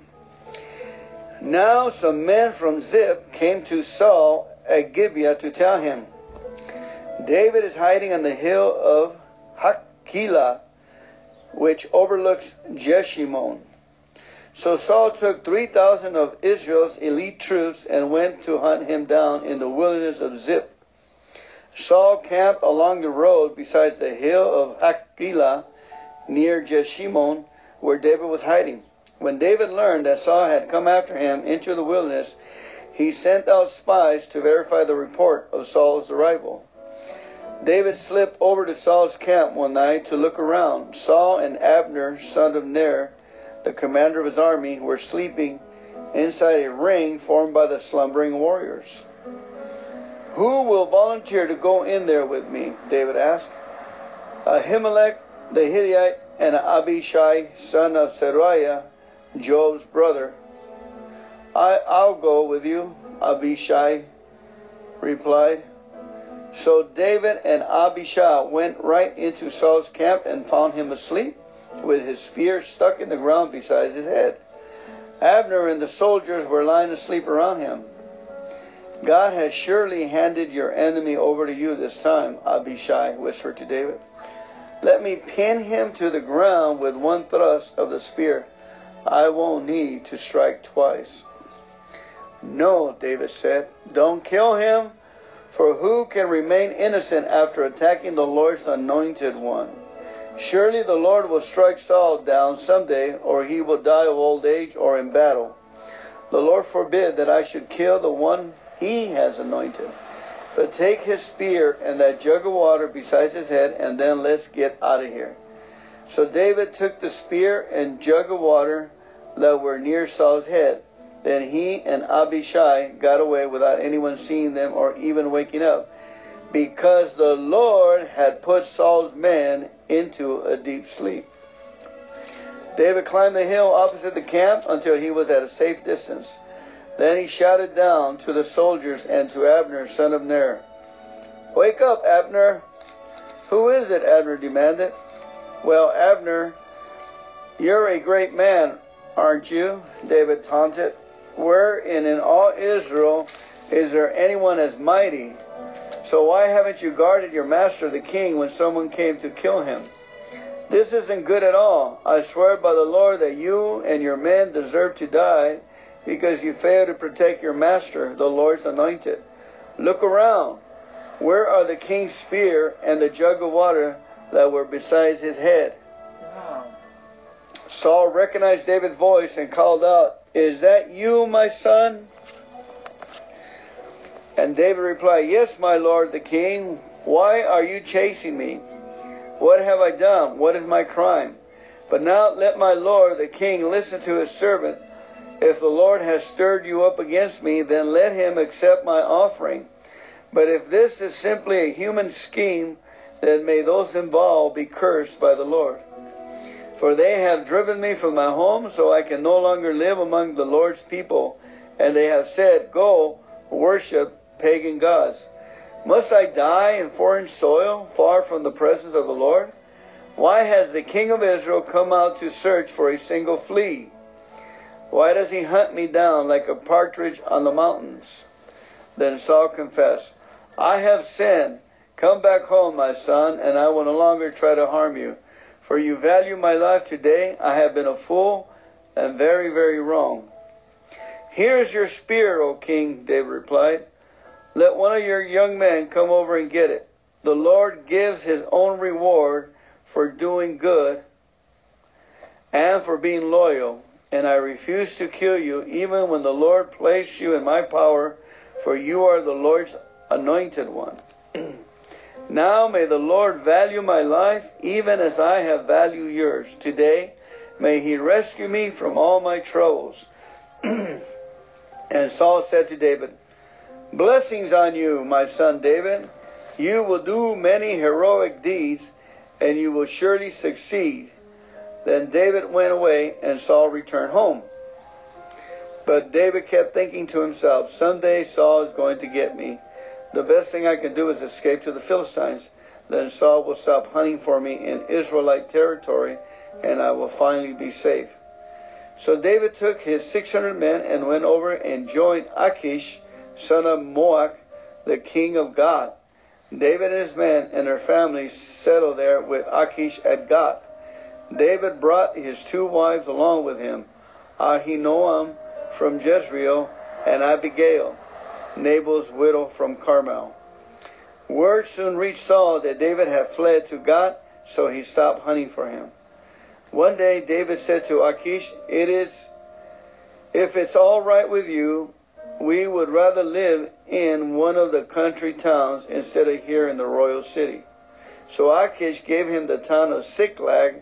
A: Now some men from Ziph came to Saul at Gibeah to tell him, David is hiding on the hill of Hakilah which overlooks Jeshimon. So Saul took 3,000 of Israel's elite troops and went to hunt him down in the wilderness of Ziph. Saul camped along the road beside the hill of Hakilah near Jeshimon where David was hiding. When David learned that Saul had come after him into the wilderness, he sent out spies to verify the report of Saul's arrival. David slipped over to Saul's camp one night to look around. Saul and Abner, son of Ner, the commander of his army, were sleeping inside a ring formed by the slumbering warriors. Who will volunteer to go in there with me? David asked. Ahimelech the Hittite and Abishai, son of Zeruiah, Joab's brother. I, I'll go with you, Abishai replied. So David and Abishai went right into Saul's camp and found him asleep with his spear stuck in the ground beside his head. Abner and the soldiers were lying asleep around him. God has surely handed your enemy over to you this time, Abishai whispered to David. Let me pin him to the ground with one thrust of the spear. I won't need to strike twice. No, David said. Don't kill him for who can remain innocent after attacking the Lord's anointed one? Surely the Lord will strike Saul down someday, or he will die of old age or in battle. The Lord forbid that I should kill the one he has anointed. But take his spear and that jug of water beside his head, and then let's get out of here. So David took the spear and jug of water that were near Saul's head. Then he and Abishai got away without anyone seeing them or even waking up, because the Lord had put Saul's men into a deep sleep. David climbed the hill opposite the camp until he was at a safe distance. Then he shouted down to the soldiers and to Abner, son of Ner, Wake up, Abner! Who is it? Abner demanded. Well, Abner, you're a great man, aren't you? David taunted. Where in, in all Israel is there anyone as mighty? So why haven't you guarded your master the king when someone came to kill him? This isn't good at all. I swear by the Lord that you and your men deserve to die because you failed to protect your master, the Lord's anointed. Look around. Where are the king's spear and the jug of water that were beside his head? Saul recognized David's voice and called out, Is that you, my son? And David replied, Yes, my lord the king. Why are you chasing me? What have I done? What is my crime? But now let my lord the king listen to his servant. If the Lord has stirred you up against me, then let him accept my offering. But if this is simply a human scheme, then may those involved be cursed by the Lord. For they have driven me from my home, so I can no longer live among the Lord's people. And they have said, Go, worship pagan gods. Must I die in foreign soil, far from the presence of the Lord? Why has the king of Israel come out to search for a single flea? Why does he hunt me down like a partridge on the mountains? Then Saul confessed, I have sinned. Come back home, my son, and I will no longer try to harm you. For you value my life today. I have been a fool and very, very wrong. Here is your spear, O king, David replied. Let one of your young men come over and get it. The Lord gives his own reward for doing good and for being loyal, and I refuse to kill you even when the Lord placed you in my power, for you are the Lord's anointed one. Now may the Lord value my life even as I have valued yours. Today may he rescue me from all my troubles. and Saul said to David, Blessings on you, my son David. You will do many heroic deeds, and you will surely succeed. Then David went away, and Saul returned home. But David kept thinking to himself, Someday Saul is going to get me. The best thing I can do is escape to the Philistines. Then Saul will stop hunting for me in Israelite territory, and I will finally be safe. So David took his 600 men and went over and joined Achish son of Maoch, the king of Gath. David and his men and their families settled there with Achish at Gath. David brought his two wives along with him, Ahinoam from Jezreel and Abigail, Nabal's widow from Carmel. Word soon reached Saul that David had fled to Gath, so he stopped hunting for him. One day David said to Achish, It is if it's all right with you, we would rather live in one of the country towns instead of here in the royal city. So Achish gave him the town of Ziklag,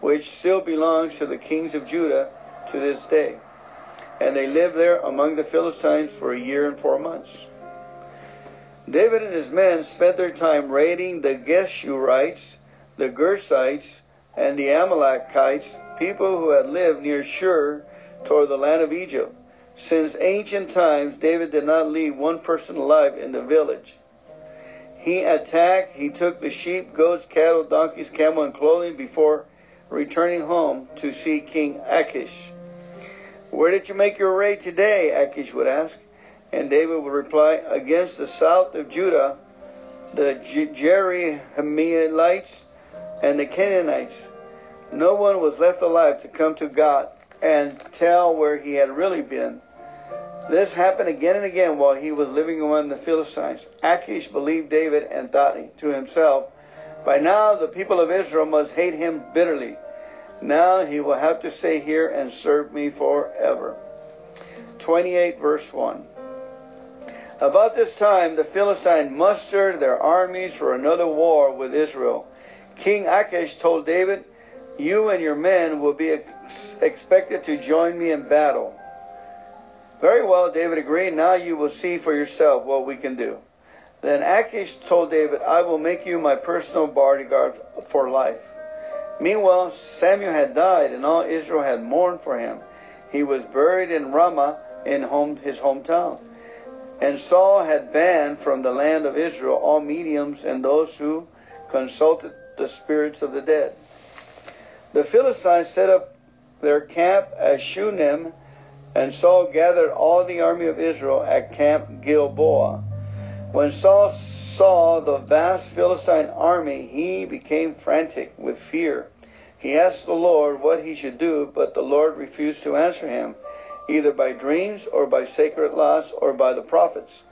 A: which still belongs to the kings of Judah to this day. And they lived there among the Philistines for a year and four months. David and his men spent their time raiding the Geshurites, the Girzites, and the Amalekites, people who had lived near Shur toward the land of Egypt. Since ancient times, David did not leave one person alive in the village. He attacked, he took the sheep, goats, cattle, donkeys, camel, and clothing before returning home to see King Achish. Where did you make your raid today? Achish would ask. And David would reply, Against the south of Judah, the Jerahmeelites and the Canaanites. No one was left alive to come to God and tell where he had really been. This happened again and again while he was living among the Philistines. Achish believed David and thought to himself, By now the people of Israel must hate him bitterly. Now he will have to stay here and serve me forever. 28 verse 1. About this time the Philistines mustered their armies for another war with Israel. King Achish told David, You and your men will be ex- expected to join me in battle. Very well, David agreed. Now you will see for yourself what we can do. Then Achish told David, I will make you my personal bodyguard for life. Meanwhile, Samuel had died, and all Israel had mourned for him. He was buried in Ramah in home, his hometown. And Saul had banned from the land of Israel all mediums and those who consulted the spirits of the dead. The Philistines set up their camp at Shunem, and Saul gathered all the army of Israel at Camp Gilboa. When Saul saw the vast Philistine army, he became frantic with fear. He asked the Lord what he should do, but the Lord refused to answer him, either by dreams or by sacred laws or by the prophets.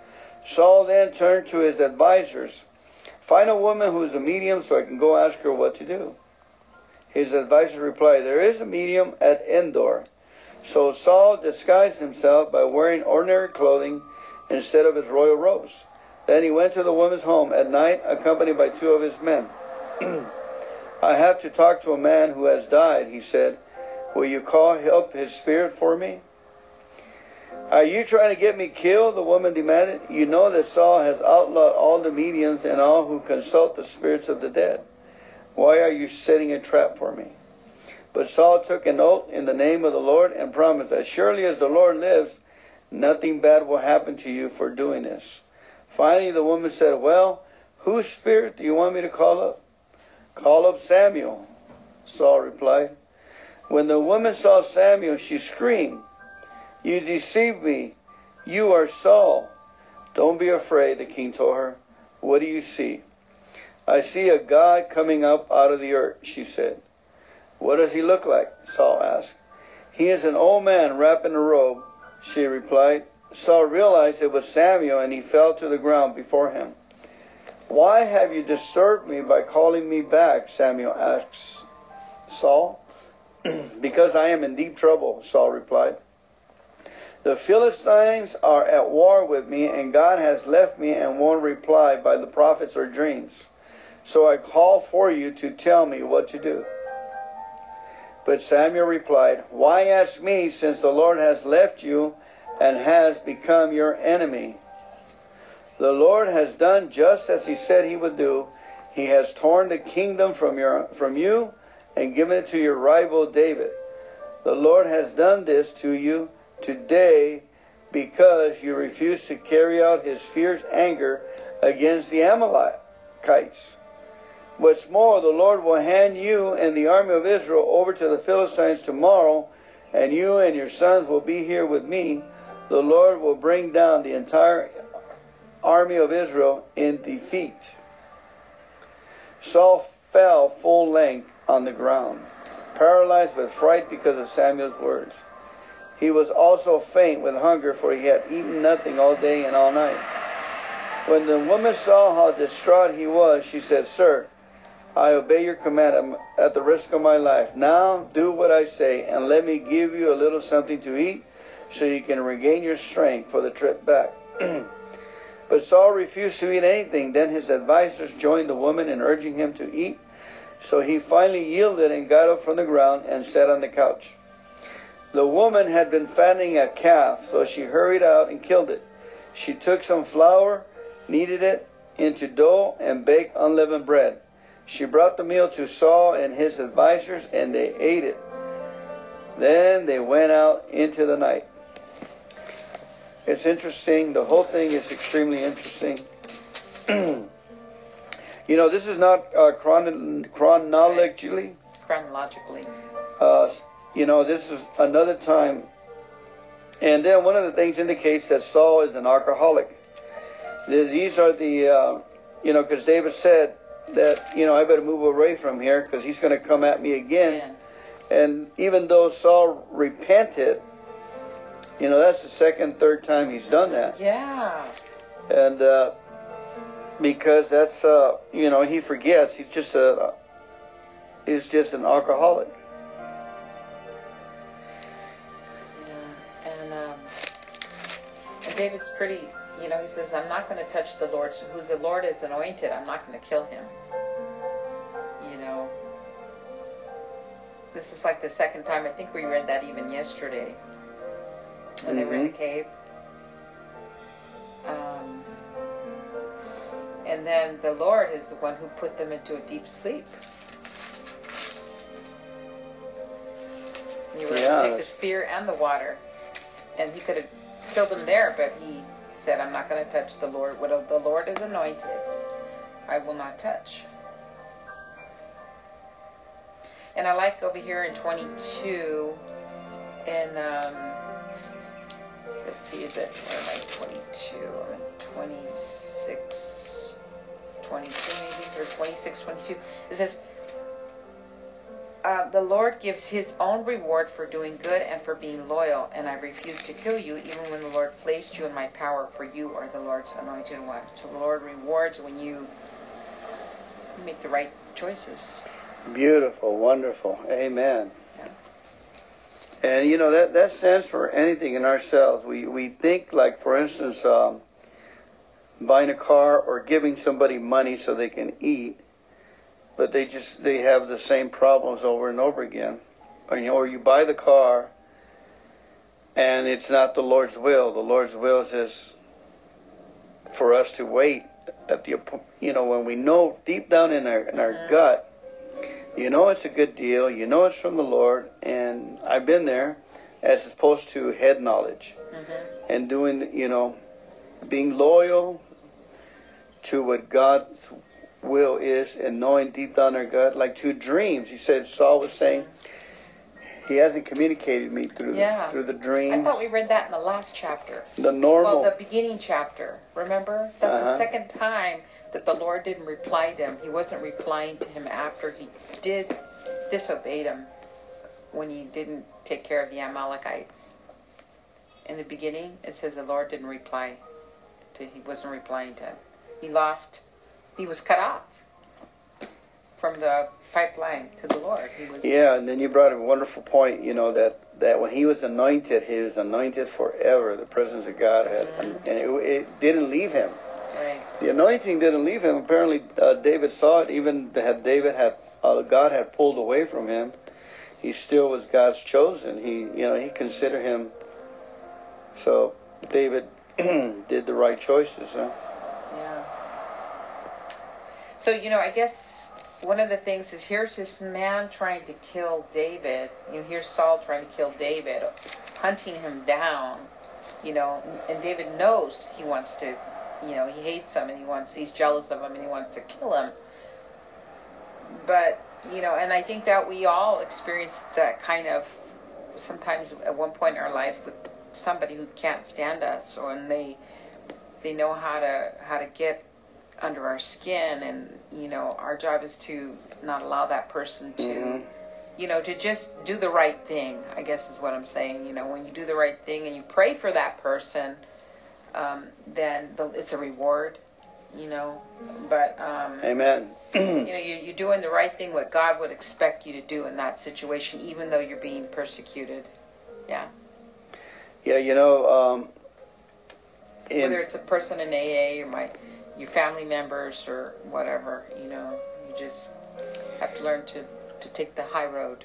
A: Saul then turned to his advisers. Find a woman who is a medium so I can go ask her what to do. His advisers replied, There is a medium at Endor. So Saul disguised himself by wearing ordinary clothing instead of his royal robes. Then he went to the woman's home at night, accompanied by two of his men. I have to talk to a man who has died, he said. Will you call up his spirit for me? Are you trying to get me killed? The woman demanded. You know that Saul has outlawed all the mediums and all who consult the spirits of the dead. Why are you setting a trap for me? But Saul took an oath in the name of the Lord and promised, As surely as the Lord lives, nothing bad will happen to you for doing this. Finally, the woman said, Well, whose spirit do you want me to call up? Call up Samuel, Saul replied. When the woman saw Samuel, she screamed, You deceived me. You are Saul. Don't be afraid, the king told her. What do you see? I see a God coming up out of the earth, she said. What does he look like? Saul asked. He is an old man wrapped in a robe, she replied. Saul realized it was Samuel and he fell to the ground before him. Why have you disturbed me by calling me back? Samuel asks Saul. because I am in deep trouble, Saul replied. The Philistines are at war with me, and God has left me and won't reply by the prophets or dreams. So I call for you to tell me what to do. But Samuel replied, Why ask me, since the Lord has left you and has become your enemy. The Lord has done just as he said he would do. He has torn the kingdom from your from you and given it to your rival David. The Lord has done this to you today because you refuse to carry out his fierce anger against the Amalekites. What's more, the Lord will hand you and the army of Israel over to the Philistines tomorrow, and you and your sons will be here with me the Lord will bring down the entire army of Israel in defeat. Saul fell full length on the ground, paralyzed with fright because of Samuel's words. He was also faint with hunger, for he had eaten nothing all day and all night. When the woman saw how distraught he was, she said, Sir, I obey your command at the risk of my life. Now do what I say, and let me give you a little something to eat so you can regain your strength for the trip back. but Saul refused to eat anything. Then his advisers joined the woman in urging him to eat. So he finally yielded and got up from the ground and sat on the couch. The woman had been fattening a calf, so she hurried out and killed it. She took some flour, kneaded it into dough, and baked unleavened bread. She brought the meal to Saul and his advisers, and they ate it. Then they went out into the night. It's interesting. The whole thing is extremely interesting. you know, this is not uh, chron- chronologically.
B: Chronologically.
A: Uh, you know, this is another time. And then one of the things indicates that Saul is an alcoholic. These are the, uh, you know, because David said that, you know, I better move away from here because he's going to come at me again. Yeah. And even though Saul repented, you know, that's the second, third time he's done that.
B: Yeah.
A: And uh, because that's, uh, you know, he forgets. He's just a, he's just an alcoholic.
B: Yeah, and um, and David's pretty. You know, he says, "I'm not going to touch the Lord, who the Lord is anointed. I'm not going to kill him." You know, this is like the second time. I think we read that even yesterday when they were in the
A: Mhm.
B: cave. Um, and then the Lord is the one who put them into a deep sleep. You were
A: Yeah.
B: to take the spear and the water, and he could have killed them there, but he said, "I'm not going to touch the Lord. What the Lord is anointed, I will not touch." And I like over here in 22, and um, let's see, is it where am I? 22. I'm 26, 22 maybe, or 26, 22. It says, uh, "The Lord gives His own reward for doing good and for being loyal, and I refuse to kill you, even when the Lord placed you in my power. For you are the Lord's anointed one." So the Lord rewards when you make the right choices.
A: Beautiful, wonderful. Amen. And you know that that stands for anything in ourselves. We we think like, for instance, um, buying a car or giving somebody money so they can eat, but they just they have the same problems over and over again. Or you know, or you buy the car, and it's not the Lord's will. The Lord's will is for us to wait at the you know when we know deep down in our in our
B: Mhm.
A: gut you know it's a good deal. You know it's from the Lord, and I've been there, as opposed to head knowledge
B: Mm-hmm.
A: and doing, you know, being loyal to what God's will is, and knowing deep down in our gut, like to dreams. He said Saul was saying he hasn't communicated me through
B: Yeah.
A: through the dreams.
B: I thought we read that in the last chapter.
A: the normal.
B: Well, the beginning chapter. Remember? That's
A: Uh-huh.
B: the second time that the Lord didn't reply to him. He wasn't replying to him after he did disobeyed him when he didn't take care of the Amalekites. In the beginning, it says the Lord didn't reply to he wasn't replying to him. He lost he was cut off from the pipeline to the Lord.
A: Yeah, and then you brought a wonderful point, you know, that, that when he was anointed, he was anointed forever. The presence of God had, and it, it didn't leave him.
B: Right.
A: The anointing didn't leave him. Apparently, uh, David saw it. Even had David had uh, God had pulled away from him, he still was God's chosen. He, you know, he considered him. So David did the right choices. Huh?
B: Yeah. So, you know, I guess one of the things is here's this man trying to kill David. You know, here's Saul trying to kill David, hunting him down. You know, and David knows he wants to, you know, he hates him and he wants, he's jealous of him and he wants to kill him. But, you know, and I think that we all experience that kind of sometimes at one point in our life with somebody who can't stand us or and they they know how to how to get under our skin and you know our job is to not allow that person to
A: Mhm.
B: you know to just do the right thing i guess is what i'm saying you know when you do the right thing and you pray for that person um, then the, it's a reward you know but um,
A: Amen.
B: you know you, you're doing the right thing what god would expect you to do in that situation even though you're being persecuted yeah
A: yeah, you know, um, in,
B: whether it's a person in AA or my your family members or whatever, you know, you just have to learn to to take the high road.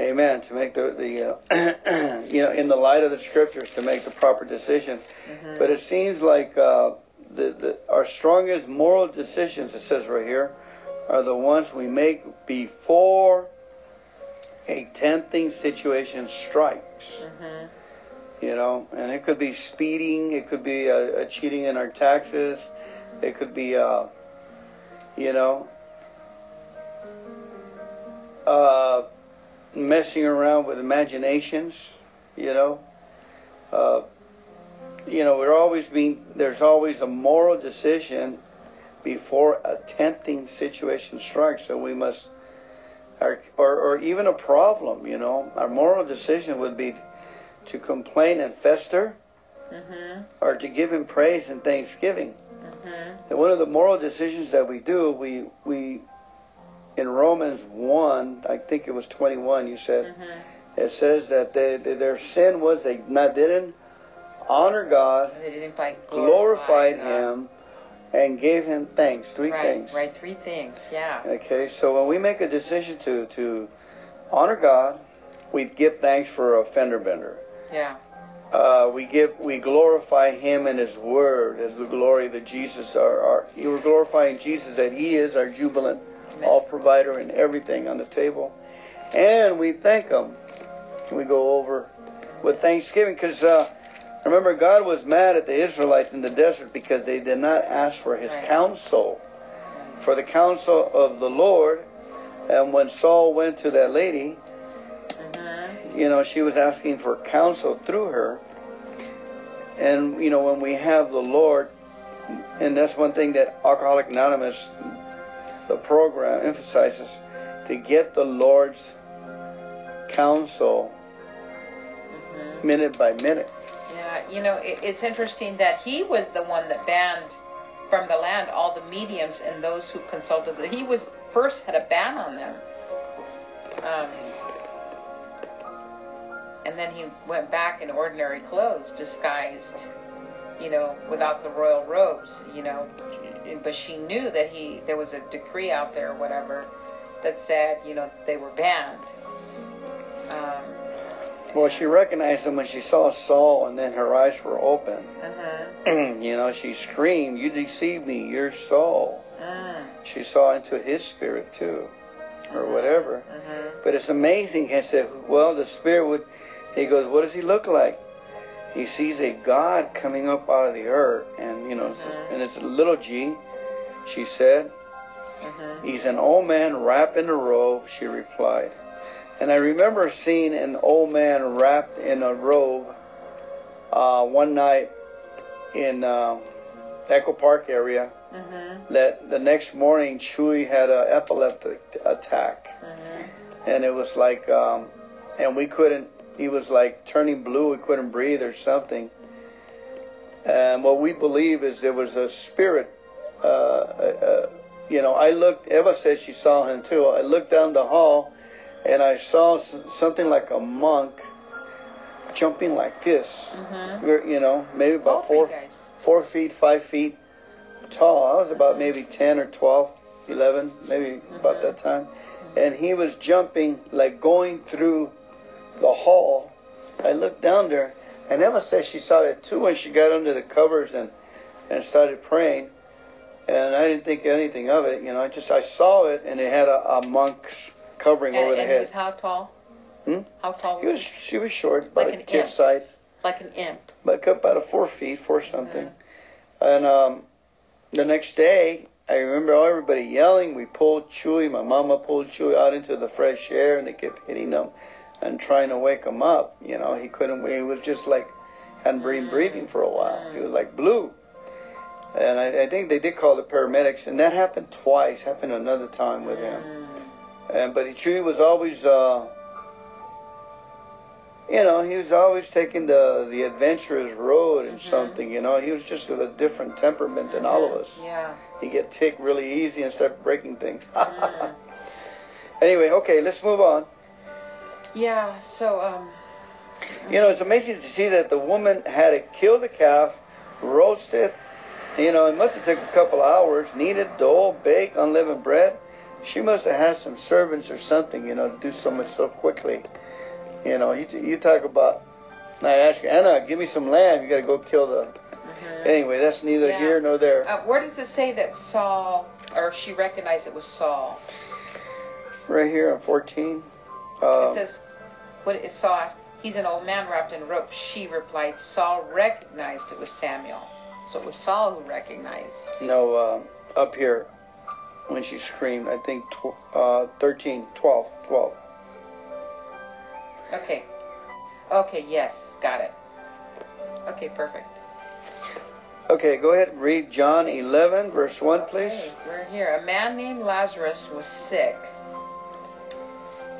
A: Amen. To make the the uh, you know in the light of the scriptures to make the proper decision.
B: Mhm.
A: But it seems like uh, the, the our strongest moral decisions, it says right here, are the ones we make before a tempting situation strikes.
B: Mhm.
A: You know, and it could be speeding, it could be uh, uh, cheating in our taxes, it could be, uh, you know, uh, messing around with imaginations. You know, uh, you know, we're always being. There's always a moral decision before a tempting situation strikes. So we must, or, or, or even a problem. You know, our moral decision would be to complain and fester,
B: Mhm.
A: or to give Him praise and thanksgiving.
B: Mhm.
A: And one of the moral decisions that we do, we we in Romans one, I think it was twenty one. You said
B: Mhm.
A: it says that they, they, their sin was they not didn't honor God,
B: They didn't
A: glorified
B: God.
A: Him, and gave Him thanks. Three
B: right,
A: things.
B: Right, three things. Yeah.
A: Okay, so when we make a decision to to honor God, we give thanks for a fender bender.
B: Yeah.
A: uh, we give we glorify Him and His Word as the glory that Jesus our, our we're glorifying Jesus that He is our jubilant all provider and everything on the table, and we thank Him. We go over with thanksgiving because uh, remember God was mad at the Israelites in the desert because they did not ask for His
B: Right.
A: counsel, for the counsel of the Lord. And when Saul went to that lady,
B: Mm-hmm.
A: you know, she was asking for counsel through her. And, you know, when we have the Lord, and that's one thing that Alcoholic Anonymous, the program, emphasizes to get the Lord's counsel
B: Mm-hmm.
A: minute by minute.
B: Yeah, you know, it, it's interesting that he was the one that banned from the land all the mediums and those who consulted. The, he was first had a ban on them. Um, and then he went back in ordinary clothes, disguised, you know, without the royal robes, you know. But she knew that he there was a decree out there, or whatever, that said, you know, they were banned. Um,
A: Well, she recognized him when she saw Saul, and then her eyes were open.
B: uh-huh.
A: you know, she screamed, You deceived me, you're Saul.
B: Mm,
A: She saw into his spirit, too, or whatever.
B: uh-huh.
A: But it's amazing. I said, well, the spirit would. He goes, what does he look like? He sees a God coming up out of the earth, and you know, it's-
B: Mhm.
A: and it's a little G. She said,
B: Mhm.
A: he's an old man wrapped in a robe. She replied, and I remember seeing an old man wrapped in a robe uh, one night in uh, Echo Park area.
B: Mhm.
A: That the next morning, Chewy had an epileptic attack
B: Mhm.
A: and it was like um and we couldn't he was like turning blue He couldn't breathe or something. And what we believe is there was a spirit uh, uh, uh you know i looked eva says she saw him too. I looked down the hall and i saw something like a monk jumping like this.
B: Mhm.
A: You know maybe about four four feet five feet tall. I was about maybe 10 or 12 11 maybe about
B: Mhm.
A: that time. And he was jumping like going through the hall i looked down there and emma said she saw it too when she got under the covers and and started praying and i didn't think anything of it you know i just i saw it and it had a, a monk's covering
B: And,
A: over the
B: and he
A: head
B: was how tall?
A: Hmm?
B: How tall
A: he
B: was
A: was she was short about
B: Like
A: a
B: an
A: kid
B: imp.
A: size
B: Like an imp.
A: like about a four feet, four something.
B: Mm-hmm.
A: And um, the next day, I remember everybody yelling. We pulled Chewy. My mama pulled Chewy out into the fresh air, and they kept hitting him and trying to wake him up. You know, he couldn't. He was just like hadn't been breathing for a while. He was like blue. And I, I think they did call the paramedics, and that happened twice. Happened another time with him. And but Chewy was always, uh, you know, he was always taking the the adventurous road and
B: Mhm.
A: something. You know, he was just of a different temperament than all of us.
B: Yeah.
A: He get ticked really easy and start breaking things.
B: Mm.
A: anyway, okay, let's move on.
B: Yeah. So um.
A: You know, it's amazing to see that the woman had to kill the calf, roast it. You know, it must have took a couple of hours. Kneaded dough, bake unleavened bread. She must have had some servants or something, you know, to do so much so quickly. You know, you, you talk about. I ask you, Anna, give me some lamb. You got to go kill the.
B: mhm.
A: Anyway, that's neither
B: Yeah.
A: here nor there.
B: Uh, where does it say that Saul, or she recognized it was Saul?
A: Right here on 14.
B: It
A: Uh,
B: says, what is Saul asked? He's an old man wrapped in rope. She replied, Saul recognized it was Samuel. So it was Saul who recognized.
A: no, uh, up here when she screamed, I think tw- uh, 13, 12, 12.
B: Okay. Okay, yes, got it. Okay, perfect.
A: Okay, go ahead and read John 11, verse 1, please.
B: We're here. A man named Lazarus was sick.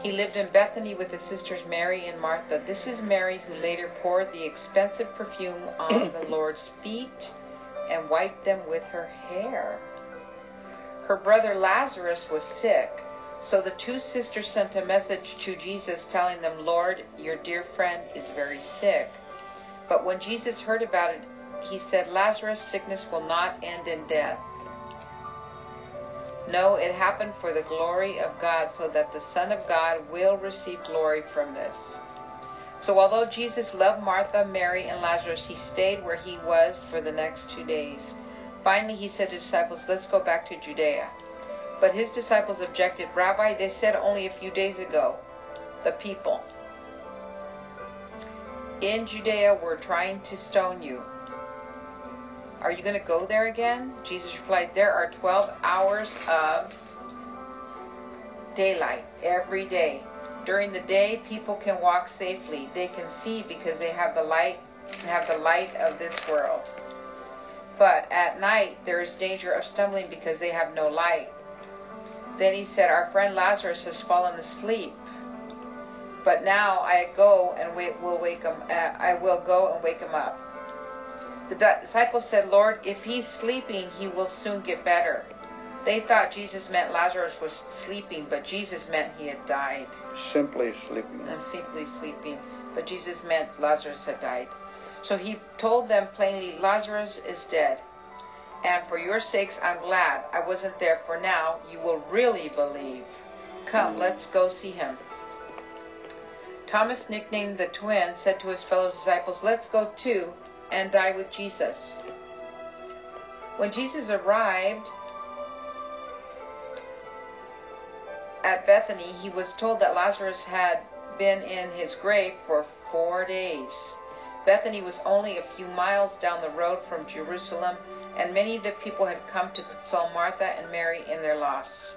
B: He lived in Bethany with his sisters Mary and Martha. This is Mary who later poured the expensive perfume on the Lord's feet and wiped them with her hair. Her brother Lazarus was sick. So the two sisters sent a message to Jesus telling them, Lord, your dear friend is very sick. But when Jesus heard about it, he said, Lazarus' sickness will not end in death. No, it happened for the glory of God, so that the Son of God will receive glory from this. So although Jesus loved Martha, Mary, and Lazarus, he stayed where he was for the next two days. Finally, he said to his disciples, Let's go back to Judea. But his disciples objected, Rabbi, they said only a few days ago, the people. In Judea, we're trying to stone you. Are you going to go there again? Jesus replied, There are 12 hours of daylight every day. During the day, people can walk safely. They can see because they have the light have the light of this world. But at night, there is danger of stumbling because they have no light. Then he said, Our friend Lazarus has fallen asleep. But now I go and wait, will wake him. Uh, I will go and wake him up. The disciples said, Lord, if he's sleeping, he will soon get better. They thought Jesus meant Lazarus was sleeping, but Jesus meant he had died.
A: Simply sleeping.
B: And simply sleeping. But Jesus meant Lazarus had died. So he told them plainly, Lazarus is dead. And for your sakes, I'm glad I wasn't there, for now you will really believe. Come, mm. let's go see him. Thomas, nicknamed the twin, said to his fellow disciples, Let's go too and die with Jesus. When Jesus arrived, at Bethany, he was told that Lazarus had been in his grave for four days. Bethany was only a few miles down the road from Jerusalem, and many of the people had come to console Martha and Mary in their loss.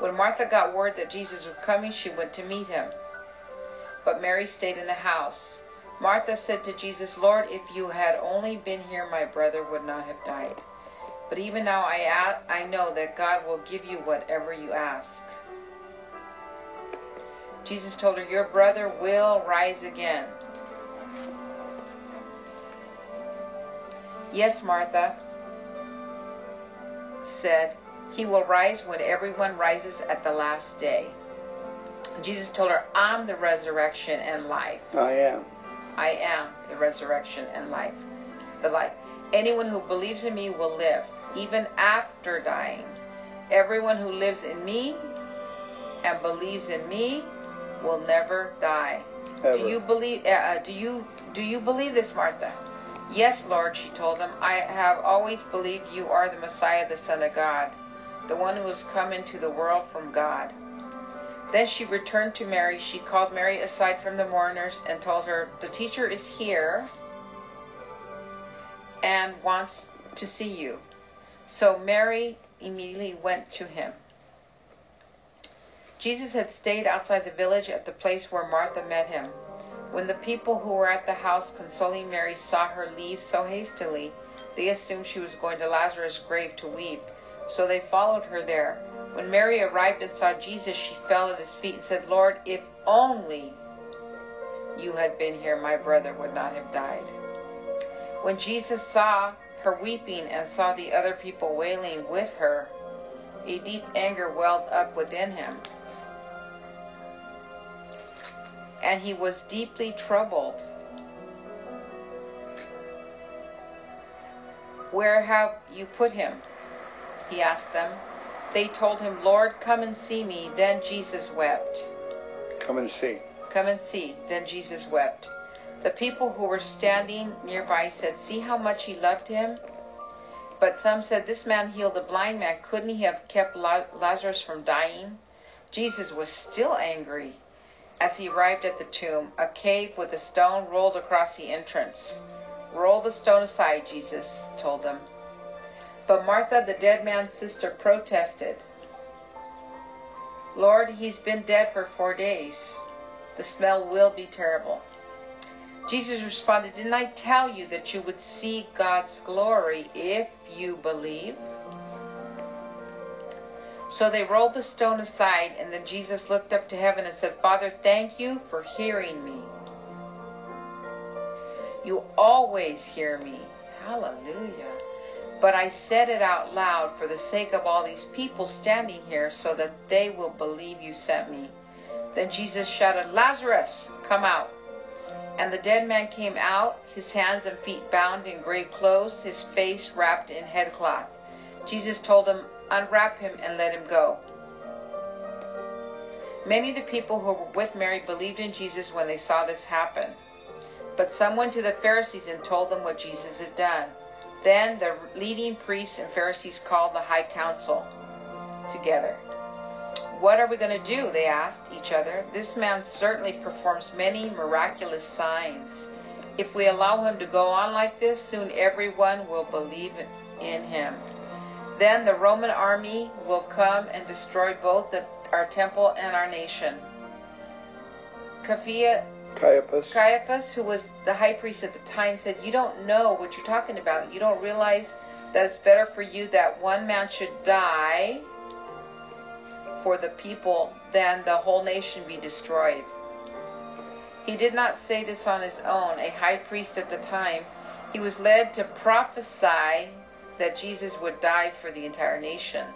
B: When Martha got word that Jesus was coming, she went to meet him. But Mary stayed in the house. Martha said to Jesus, Lord, if you had only been here, my brother would not have died. But even now I, I know that God will give you whatever you ask. Jesus told her, Your brother will rise again. Yes, Martha said, He will rise when everyone rises at the last day. Jesus told her, I'm the resurrection and life.
A: I am.
B: I am the resurrection and life. The life. Anyone who believes in me will live, even after dying. Everyone who lives in me and believes in me will never die.
A: Ever.
B: Do you believe? Uh, uh, do you do you believe this, Martha? Yes, Lord, she told him. I have always believed you are the Messiah, the Son of God, the one who has come into the world from God. Then she returned to Mary. She called Mary aside from the mourners and told her, The teacher is here and wants to see you. So Mary immediately went to him. Jesus had stayed outside the village at the place where Martha met him. When the people who were at the house consoling Mary saw her leave so hastily, they assumed she was going to Lazarus' grave to weep. So they followed her there. When Mary arrived and saw Jesus, she fell at his feet and said, Lord, if only you had been here, my brother would not have died. When Jesus saw her weeping and saw the other people wailing with her, a deep anger welled up within him. and he was deeply troubled. Where have you put him? He asked them. They told him, Lord, come and see me. Then Jesus wept.
A: Come and see.
B: Come and see. Then Jesus wept. The people who were standing nearby said, See how much he loved him? But some said, This man healed a blind man. Couldn't he have kept Lazarus from dying? Jesus was still angry. As he arrived at the tomb, a cave with a stone rolled across the entrance. Roll the stone aside, Jesus told them. But Martha, the dead man's sister, protested. Lord, he's been dead for four days. The smell will be terrible. Jesus responded, Didn't I tell you that you would see God's glory if you believe? So they rolled the stone aside, and then Jesus looked up to heaven and said, Father, thank you for hearing me. You always hear me. Hallelujah. But I said it out loud for the sake of all these people standing here so that they will believe you sent me. Then Jesus shouted, Lazarus, come out. And the dead man came out, his hands and feet bound in grave clothes, his face wrapped in headcloth. Jesus told him, Unwrap him and let him go. Many of the people who were with Mary believed in Jesus when they saw this happen. But some went to the Pharisees and told them what Jesus had done. Then the leading priests and Pharisees called the high council together. What are we going to do? They asked each other. This man certainly performs many miraculous signs. If we allow him to go on like this, soon everyone will believe in him. Then the Roman army will come and destroy both the, our temple and our nation. Caiaphas,
A: Caiaphas.
B: Caiaphas, who was the high priest at the time, said, You don't know what you're talking about. You don't realize that it's better for you that one man should die for the people than the whole nation be destroyed. He did not say this on his own, a high priest at the time. He was led to prophesy that Jesus would die for the entire nation.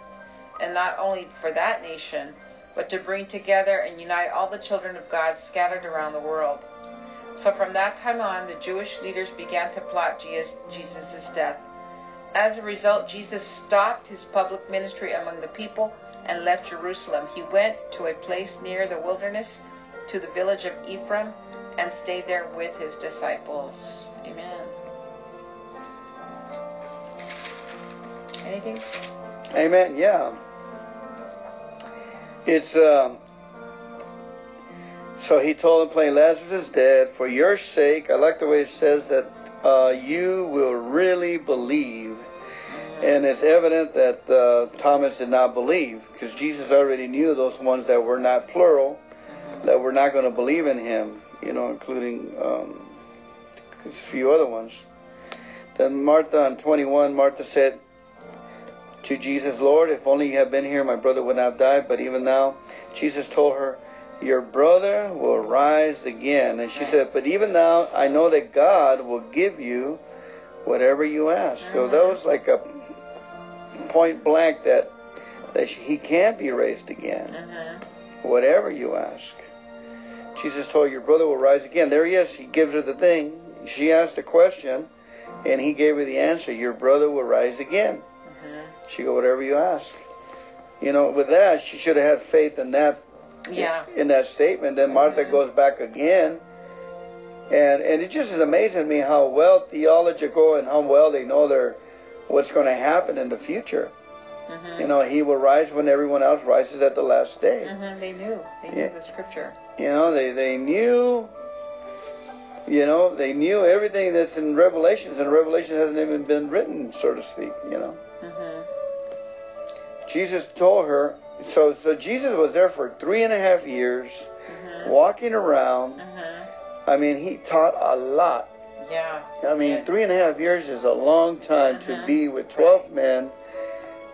B: And not only for that nation, but to bring together and unite all the children of God scattered around the world. So from that time on, the Jewish leaders began to plot Jesus' death. As a result, Jesus stopped his public ministry among the people and left Jerusalem. He went to a place near the wilderness, to the village of Ephraim, and stayed there with his disciples. Amen. Anything?
A: Amen. Yeah. It's um. So he told him plain, Lazarus is dead. For your sake, I like the way it says that uh, you will really believe. And it's evident that uh, Thomas did not believe because Jesus already knew those ones that were not plural, that were not going to believe in him, you know, including um, a few other ones. Then Martha on 21, Martha said, to Jesus, Lord, if only you had been here, my brother would not have died. But even now, Jesus told her, Your brother will rise again. And she said, But even now, I know that God will give you whatever you ask. So that was like a point blank that that he can't be raised again.
B: Mm-hmm.
A: Whatever you ask. Jesus told her, Your brother will rise again. There he is. He gives her the thing. She asked a question, and he gave her the answer. Your brother will rise again. She go, whatever you ask. You know, with that, she should have had faith in that.
B: Yeah.
A: In that statement, then Martha
B: Mhm.
A: goes back again, and and it just is amazing to me how well theological and how well they know their what's going to happen in the future.
B: Mm-hmm.
A: You know, he will rise when everyone else rises at the last day.
B: hmm They knew. They knew
A: Yeah.
B: the scripture.
A: You know, they they knew. You know, they knew everything that's in Revelations, and Revelation hasn't even been written, so to speak. You know.
B: hmm
A: Jesus told her, so so Jesus was there for three and a half years,
B: hmm
A: walking around.
B: hmm
A: I mean, he taught a lot.
B: Yeah.
A: I mean, three and a half years is a long time to
B: Mhm.
A: be with twelve men.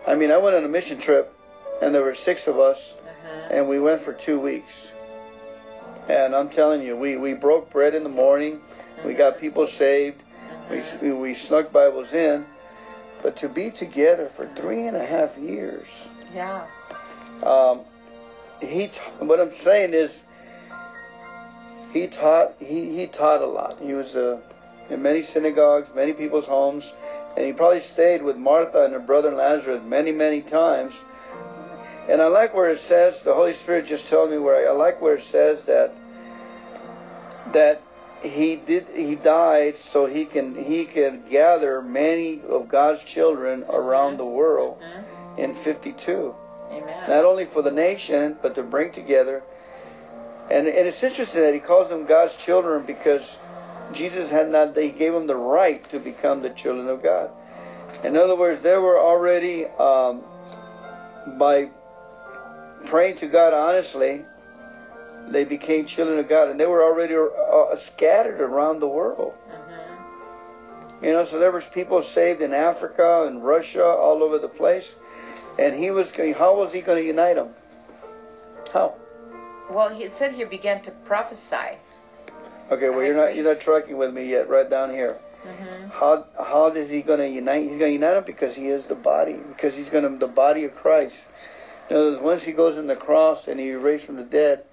A: I mean, I went on a mission trip, and there were six of us,
B: hmm
A: and we went for two weeks. And I'm telling you, we we broke bread in the morning. We got people saved. We, we snuck Bibles in. But to be together for three and a half years.
B: Yeah.
A: Um, he what I'm saying is he taught he, he taught a lot. He was uh, in many synagogues, many people's homes, and he probably stayed with Martha and her brother Lazarus many many times. And I like where it says the Holy Spirit just told me where I, I like where it says that that he did he died so he can he can gather many of God's children around the world
B: hmm
A: in 52
B: Amen.
A: not only for the nation, but to bring together. And, and it's interesting that he calls them God's children because Jesus had not, he gave them the right to become the children of God. In other words, they were already, um, by praying to God honestly, they became children of God, and they were already uh, scattered around the world.
B: hmm
A: You know, so there was people saved in Africa and Russia, all over the place, and he was going. How was he going to unite them? How?
B: Well, he said here began to prophesy.
A: Okay, well you're not you're not tracking with me yet. Right down here.
B: hmm
A: How how is he going to unite? He's going to unite them because he is the body. Because he's going to the body of Christ. In other words, once he goes in the cross and he raised from the dead,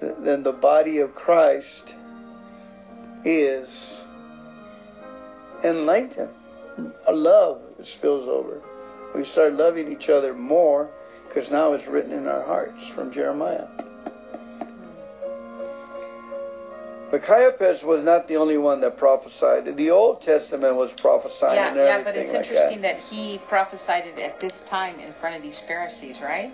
A: then the body of Christ is enlightened. A love spills over. We start loving each other more Because now it's written in our hearts from Jeremiah. But Caiaphas was not the only one that prophesied. The Old Testament was prophesying
B: yeah, yeah, but it's
A: like
B: interesting
A: that.
B: that. he prophesied it at this time in front of these Pharisees, right?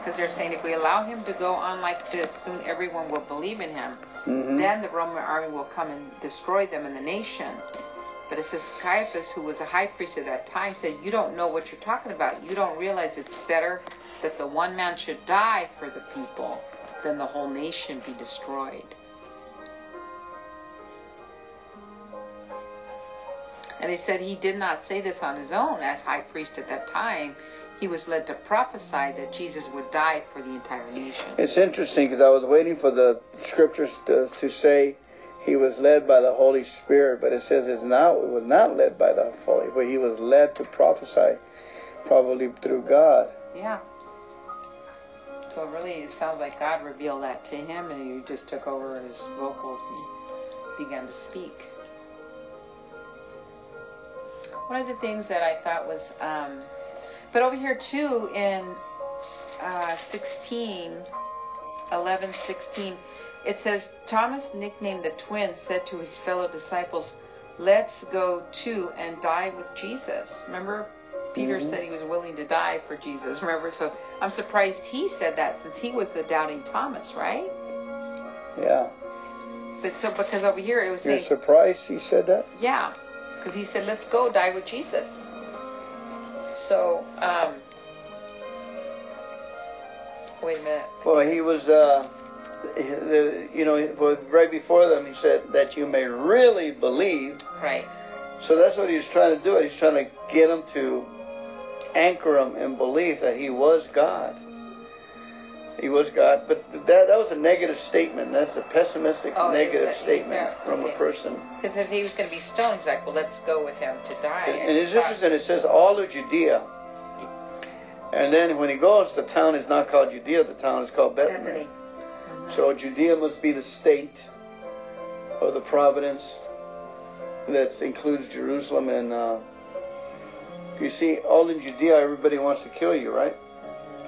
B: Because they're saying if we allow him to go on like this, soon everyone will believe in him.
A: Mhm.
B: Then the Roman army will come and destroy them and the nation. But it says Caiaphas, who was a high priest at that time, said, You don't know what you're talking about. You don't realize it's better that the one man should die for the people than the whole nation be destroyed. And he said he did not say this on his own as high priest at that time. He was led to prophesy that Jesus would die for the entire nation.
A: It's interesting because I was waiting for the scriptures to, to say he was led by the Holy Spirit, but it says it's not. It was not led by the Holy, but he was led to prophesy, probably through God.
B: Yeah. So really, it sounds like God revealed that to him, and he just took over his vocals and began to speak. One of the things that I thought was, um, but over here too in uh, 16, 11, 16, it says Thomas, nicknamed the twin, said to his fellow disciples, "Let's go too and die with Jesus." Remember, Peter
A: Mhm.
B: said he was willing to die for Jesus. Remember, so I'm surprised he said that since he was the doubting Thomas, right?
A: Yeah.
B: But so because over here it was
A: You're
B: saying,
A: surprised he said that?
B: yeah, because he said, "Let's go die with Jesus." So, um, wait a minute.
A: Well, he was, uh, the- you know, right before them, he said that you may really believe.
B: Right.
A: So that's what he was trying to do. He's trying to get them to anchor them in belief that he was God. He was God, but that that was a negative statement. That's a pessimistic,
B: Oh,
A: negative statement from a person.
B: Because as he was going to be stoned, he's like, "Well, let's go with him to die."
A: And it's
B: thought-
A: interesting. It says all of Judea, and then when he goes, the town is not called Judea. The town is called Bethany.
B: Bethany.
A: So Judea must be the state or the providence that includes Jerusalem and. Uh, you see, all in Judea, everybody wants to kill you, right?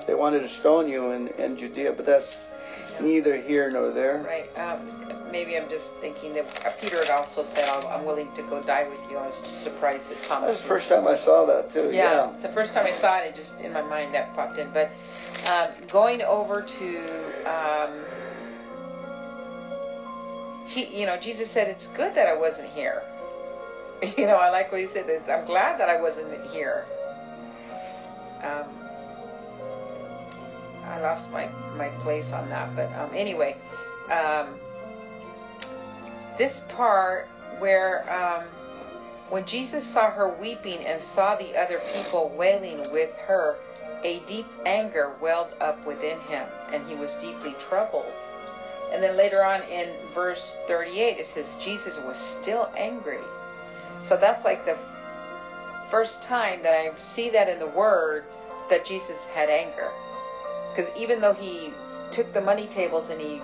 A: They wanted to stone you in, in Judea, but that's neither here nor there.
B: Right. Um, maybe I'm just thinking that Peter had also said, I'm, I'm willing to go die with you. I was just surprised that Thomas.
A: That's the first time I saw that too.
B: Yeah,
A: Yeah.
B: it's the first time I saw it. It just in my mind that popped in. But um, going over to, um, he, you know, Jesus said, "It's good that I wasn't here." You know, I like what he said. It's, I'm glad that I wasn't here. Um, I lost my my place on that, but um, anyway, um, this part where um, when Jesus saw her weeping and saw the other people wailing with her, a deep anger welled up within him, and he was deeply troubled. And then later on in verse 38, it says Jesus was still angry. So that's like the first time that I see that in the Word that Jesus had anger. Because even though he took the money tables and he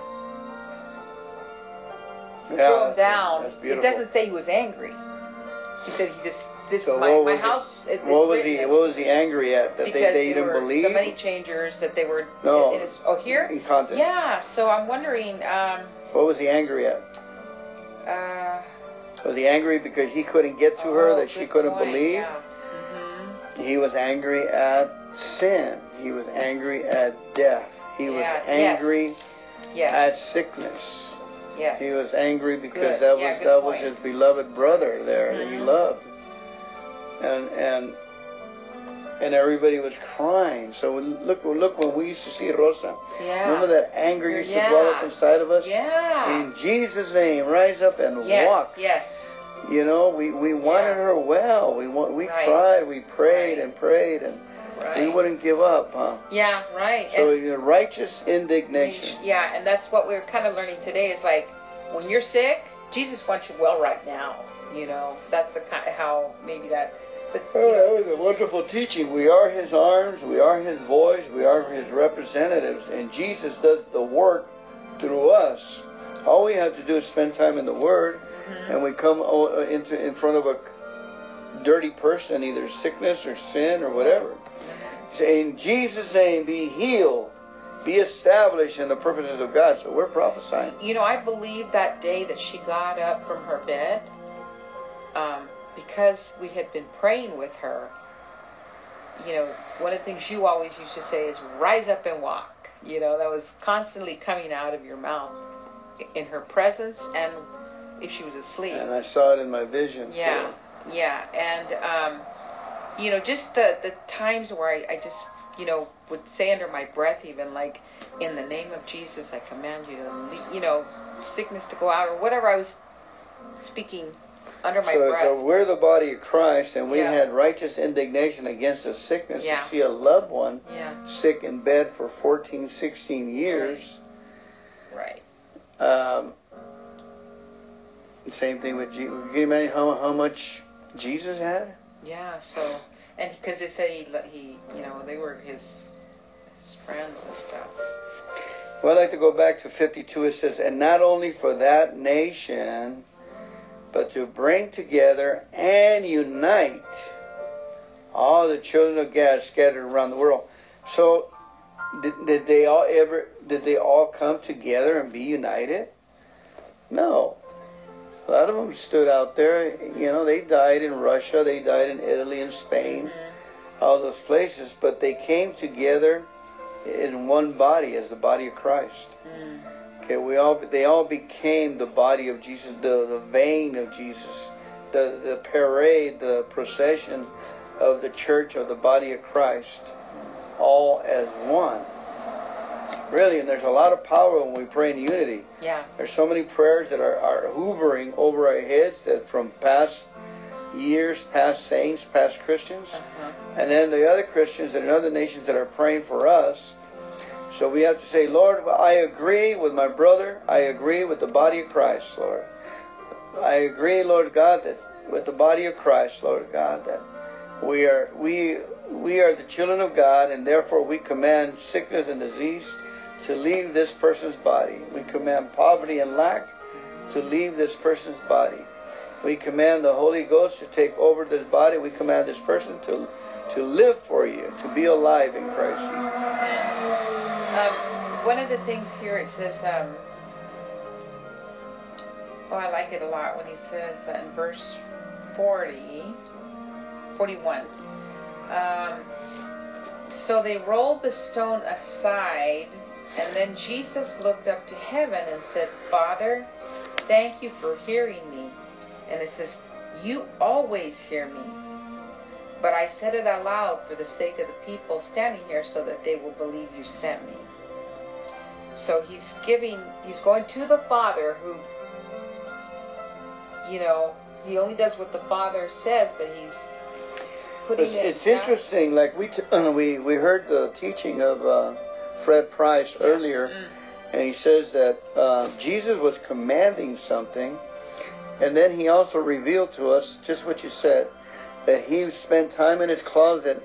B: threw
A: Yeah,
B: them down, it doesn't say he was angry. He said he just this
A: So
B: my, my
A: was
B: house. it-
A: What was he? What was he angry at? That they, they didn't believe
B: the money changers that they were.
A: No.
B: in his, oh here.
A: in content.
B: Yeah. So I'm wondering. Um,
A: What was he angry at?
B: uh,
A: Was he angry because he couldn't get to her
B: oh,
A: that she couldn't
B: point,
A: believe?
B: Yeah. hmm
A: He was angry at sin. He was angry at death. He was
B: Yeah, yes.
A: angry
B: Yes.
A: at sickness.
B: yes.
A: He was angry because
B: Good.
A: that was
B: good
A: that was his beloved brother there that he
B: Mhm.
A: loved, and and and everybody was crying. So look look when we used to see Rosa.
B: yeah.
A: Remember that anger used to
B: Yeah.
A: well up inside of us.
B: Yeah.
A: In Jesus' name, rise up and
B: yes.
A: walk.
B: Yes.
A: You know, we, we wanted
B: Yeah.
A: her well. We want, we
B: Right.
A: cried, we prayed
B: Right.
A: and prayed, and
B: Right.
A: we wouldn't give up, huh?
B: Yeah. Right.
A: So
B: And-
A: you know, righteous indignation.
B: Yeah, and that's what we're kind of learning today. Is like when you're sick, Jesus wants you well right now. You know, that's the kind of how maybe that. But
A: Oh,
B: know,
A: that was a wonderful teaching. We are His arms, we are His voice, we are His representatives, and Jesus does the work through us. All we have to do is spend time in the Word,
B: Mhm.
A: and we come into in front of a dirty person, either sickness or sin or whatever, in Jesus' name, be healed, be established in the purposes of God. So we're prophesying.
B: You know, I believe that day that she got up from her bed, um, because we had been praying with her. You know, one of the things you always used to say is, rise up and walk. You know, that was constantly coming out of your mouth in her presence and if she was asleep.
A: And I saw it in my vision.
B: Yeah,
A: so.
B: yeah, and um, you know, just the the times where I, I just you know would say under my breath, even like, in the name of Jesus, I command you to, leave, you know, sickness to go out or whatever I was speaking under my
A: so,
B: breath.
A: So we're the body of Christ, and we
B: Yeah.
A: had righteous indignation against a sickness
B: Yeah.
A: to see a loved one
B: yeah,
A: sick in bed for 14, 16 years.
B: right.
A: Um, same thing with Jesus. Can you imagine how, how much Jesus had?
B: Yeah. So, and because they said he, he, you know, they were his his friends and stuff.
A: Well, I'd like to go back to 52. It says, And not only for that nation, but to bring together and unite all the children of God scattered around the world. So, did, did they all ever, did they all come together and be united? No. A lot of them stood out there. You know, they died in Russia, they died in Italy and Spain, all those places, but they came together in one body as the body of Christ.
B: Mm.
A: Okay, we all they all became the body of Jesus, the the vein of Jesus, the the parade, the procession of the church of the body of Christ, all as one. Really, and there's a lot of power when we pray in unity.
B: Yeah.
A: There's so many prayers that are, are hoovering over our heads that from past years, past saints, past Christians,
B: Uh-huh.
A: and then the other Christians in other nations that are praying for us. So we have to say, Lord, I agree with my brother. I agree with the body of Christ, Lord. I agree, Lord God, that with the body of Christ, Lord God, that we are we we are the children of God, and therefore we command sickness and disease to leave this person's body. We command poverty and lack to leave this person's body. We command the Holy Ghost to take over this body. We command this person to to live for you, to be alive in Christ Jesus.
B: Um, one of the things here it says, um, oh, I like it a lot when he says uh, in verse 40, 41. Um, so they rolled the stone aside, and then Jesus looked up to heaven and said, Father, thank you for hearing me. And it says, You always hear me. But I said it aloud for the sake of the people standing here so that they will believe you sent me. So he's giving, he's going to the Father who, you know, he only does what the Father says, but he's putting
A: It's,
B: it.
A: it's interesting. Like we t- we we heard the teaching of uh, Fred Price earlier,
B: Mm.
A: and he says that uh, Jesus was commanding something, and then he also revealed to us just what you said that he spent time in his closet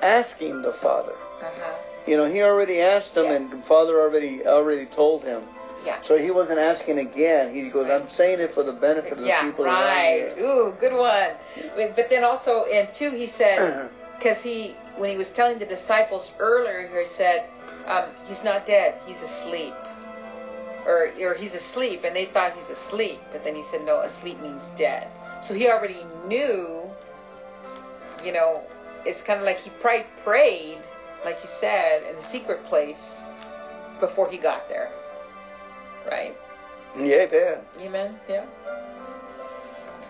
A: asking the Father.
B: Uh-huh.
A: You know, he already asked him,
B: Yeah.
A: and the Father already already told him.
B: Yeah.
A: So he wasn't asking again. He goes, "I'm saying it for the benefit of the
B: Yeah,
A: people
B: right.
A: around here."
B: Ooh, good one. But but then also and two, he said because he when he was telling the disciples earlier, he said um, he's not dead, he's asleep, or or he's asleep, and they thought he's asleep, but then he said no, asleep means dead. So he already knew. You know, it's kind of like he probably prayed, like you said, in a secret place before he got there, right?
A: yeah, man.
B: Amen. Yeah.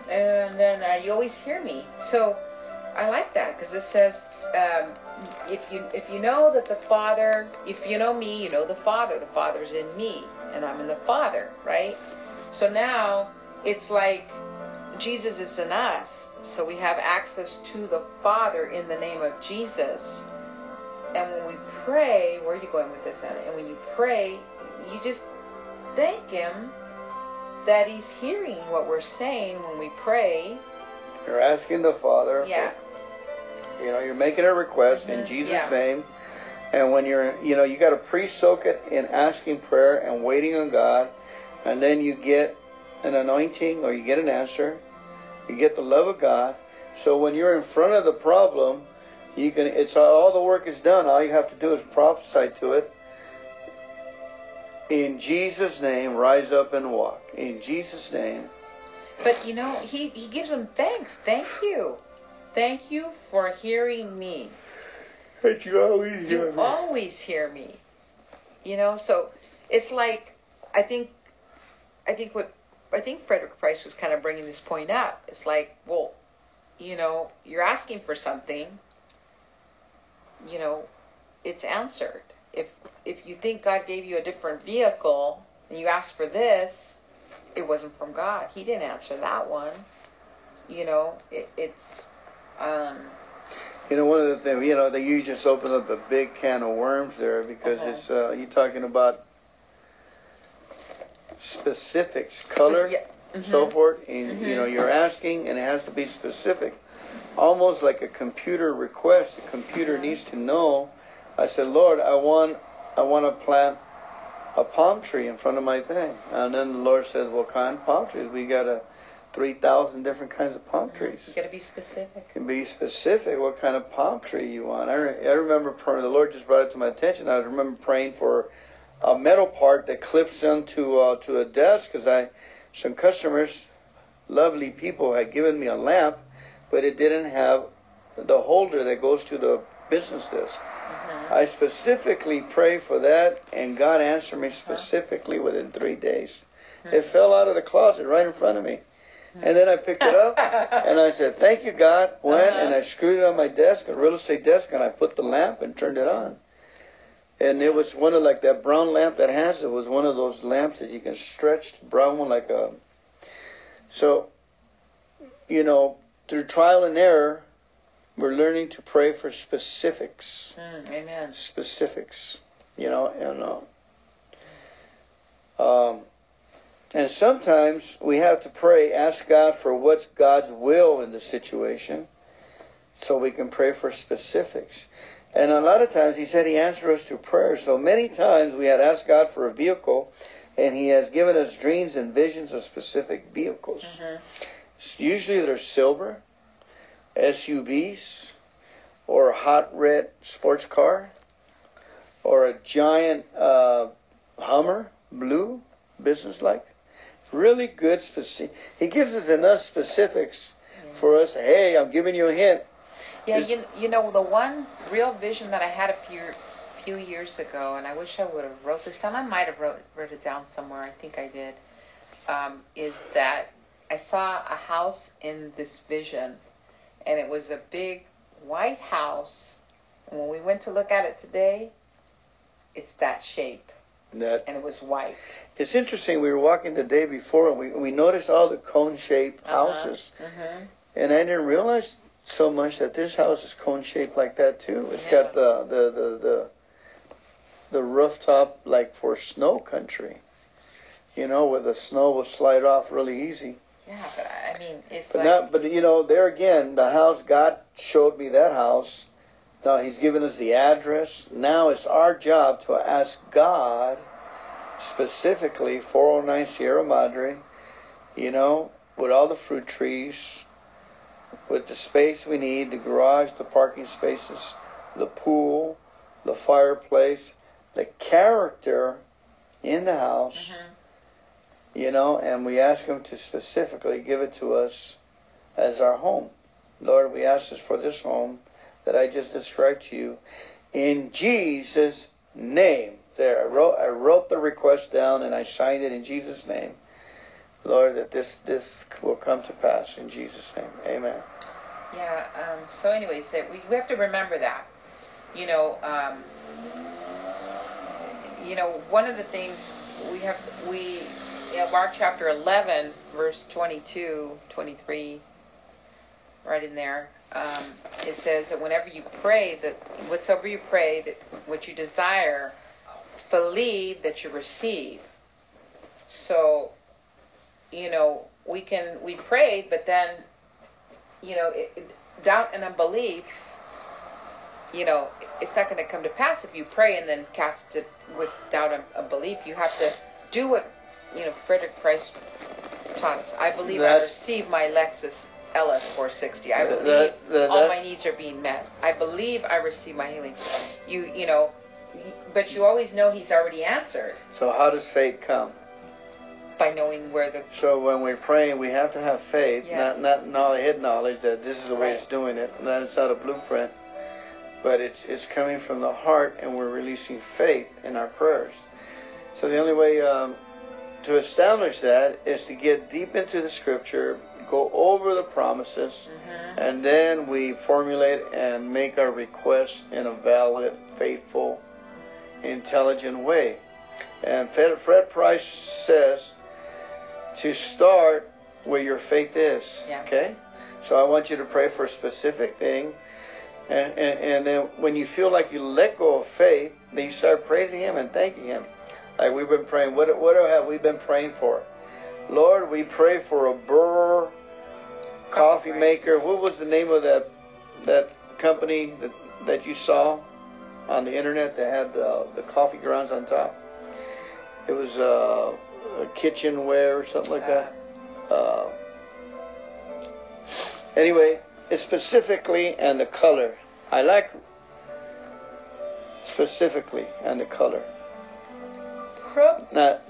B: And then uh, you always hear me. So I like that because it says, um, if you if you know that the Father, if you know me, you know the Father. The Father's in me, and I'm in the Father, right? So now it's like Jesus is in us, so we have access to the Father in the name of Jesus. And when we pray, where are you going with this, Anna? And when you pray, you just thank Him that He's hearing what we're saying when we pray.
A: You're asking the Father.
B: Yeah.
A: You know, you're making a request in
B: Mhm,
A: Jesus'
B: yeah.
A: name. And when you're, you know, you got to pre-soak it in asking prayer and waiting on God, and then you get an anointing or you get an answer. You get the love of God. So when you're in front of the problem, You can. It's all the work is done. All you have to do is prophesy to it. In Jesus' name, rise up and walk. In Jesus' name.
B: But you know, he he gives them thanks. Thank you, thank you for hearing me.
A: That you always hear
B: You
A: me.
B: always hear me. You know, so it's like I think I think what I think Frederick Price was kind of bringing this point up. It's like, well, you know, you're asking for something. You know, it's answered. If if you think God gave you a different vehicle and you ask for this, it wasn't from God. He didn't answer that one. You know, it, it's um,
A: you know, one of the things, you know, that you just opened up a big can of worms there because it's uh, you're talking about specifics, color,
B: yeah.
A: mm-hmm.
B: so
A: forth, and mm-hmm.
B: you
A: know, you're asking, and it has to be specific, almost like a computer request. The computer
B: mm-hmm.
A: needs to know. I said, Lord, I want, I want to plant a palm tree in front of my thing, and then the Lord says, Well, kind palm trees, we gotta 3,000 different kinds of palm trees.
B: You got to be specific.
A: You can be specific what kind of palm tree you want. I, re- I remember praying, the Lord just brought it to my attention. I remember praying for a metal part that clips into uh, to a desk because I some customers, lovely people, had given me a lamp, but it didn't have the holder that goes to the business desk.
B: Mm-hmm.
A: I specifically prayed for that, and God answered me uh-huh. specifically within three days. Mm-hmm. It fell out of the closet right in front of me. And then I picked it up, and I said, Thank you, God. Went
B: Uh-huh.
A: and I screwed it on my desk, a real estate desk, and I put the lamp and turned it on. And it was one of like that brown lamp that has it was one of those lamps that you can stretch, the brown one like a. So, you know, through trial and error, we're learning to pray for specifics
B: Mm, amen.
A: specifics, you know, and uh, um, and sometimes we have to pray, ask God for what's God's will in the situation, so we can pray for specifics. And a lot of times He said He answered us through prayer. So many times we had asked God for a vehicle, and He has given us dreams and visions of specific vehicles.
B: Mhm.
A: Usually they're silver, SUVs, or a hot red sports car, or a giant uh, Hummer, blue, business-like. Really good specific. He gives us enough specifics for us. Hey, I'm giving you a hint.
B: Yeah, you you know the one real vision that I had a few few years ago, and I wish I would have wrote this down. I might have wrote wrote it down somewhere. I think I did. Um, is that I saw a house in this vision, and it was a big white house. And when we went to look at it today, it's that shape,
A: That
B: and it was white.
A: it's interesting. We were walking the day before, and we we noticed all the cone-shaped
B: Uh-huh.
A: houses,
B: Mm-hmm.
A: and I didn't realize so much that this house is cone-shaped like that too. It's
B: Yeah.
A: got the the the the the rooftop like for snow country, you know, where the snow will slide off really easy.
B: Yeah, but I I mean, it's
A: But
B: like
A: not, but you know, there again, the house God showed me that house. Now He's given us the address. Now it's our job to ask God specifically 409 Sierra Madre. You know, with all the fruit trees, with the space we need, the garage, the parking spaces, the pool, the fireplace, the character in the house
B: Mhm.
A: you know, and we ask Him to specifically give it to us as our home. Lord, we ask this for this home that I just described to you in Jesus' name. There, I wrote, I wrote the request down and I signed it in Jesus' name. Lord, that this this will come to pass in Jesus' name. Amen.
B: Yeah. Um, so, anyways, that we, we have to remember that. You know, um, you know, one of the things we have we in Mark chapter 11, verse 22, 23, right in there. Um, it says that whenever you pray, that whatsoever you pray, that what you desire, believe that you receive. So, you know, we can we prayed, but then, you know, it, it- doubt and unbelief. You know, it's not going to come to pass if you pray and then cast it with doubt and unbelief. You have to do what you know Frederick Price taught us. I believe I
A: That's-
B: receive my Lexus LS 460. I believe all my needs are being met. I believe I receive my healing. You you know, but you always know He's already answered
A: So how does faith come?
B: by knowing where the
A: So when we're praying, we have to have faith, not not knowledge, head knowledge that this is the way
B: Right.
A: it's doing it. And that it's not a blueprint, but it's it's coming from the heart, and we're releasing faith in our prayers. So the only way um, to establish that is to get deep into the Scripture, go over the promises,
B: Mhm.
A: and then we formulate and make our requests in a valid, faithful, intelligent way. And Fred, Fred Price says to start where your faith is.
B: Yeah.
A: Okay? So I want you to pray for a specific thing. And, and, and then when you feel like you let go of faith, then you start praising Him and thanking Him. Like we've been praying. What, what have we been praying for? Lord, we pray for a Burr coffee maker. What was the name of that that company that that you saw on the internet that had the, the coffee grounds on top? It was uh, a kitchenware or something like that. Uh, anyway, it's specifically and the color. I like specifically and the color.
B: Crook,
A: Not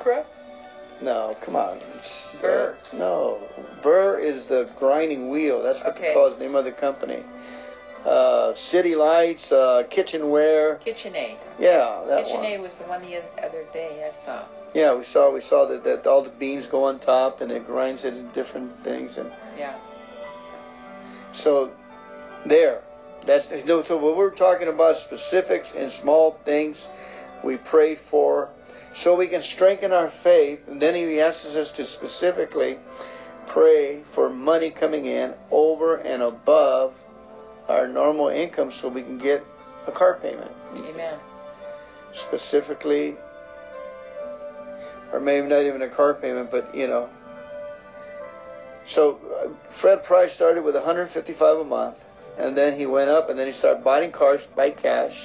B: crook.
A: No, come on. It's, uh,
B: Burr.
A: no, Burr is the grinding wheel. That's what
B: Okay.
A: they call the name of the company. Uh, City Lights, uh, kitchenware.
B: KitchenAid.
A: Yeah, that
B: KitchenAid
A: one.
B: was the one the other day I saw.
A: Yeah, we saw we saw that, that all the beans go on top and it grinds it in different things and
B: Yeah.
A: So, there. That's no. So when we're talking about specifics and small things, we pray for, so we can strengthen our faith. And then He asks us to specifically pray for money coming in over and above our normal income, so we can get a car payment.
B: Amen.
A: Specifically, or maybe not even a car payment, but you know. So uh, Fred Price started with 155 a month, and then he went up, and then he started buying cars by cash,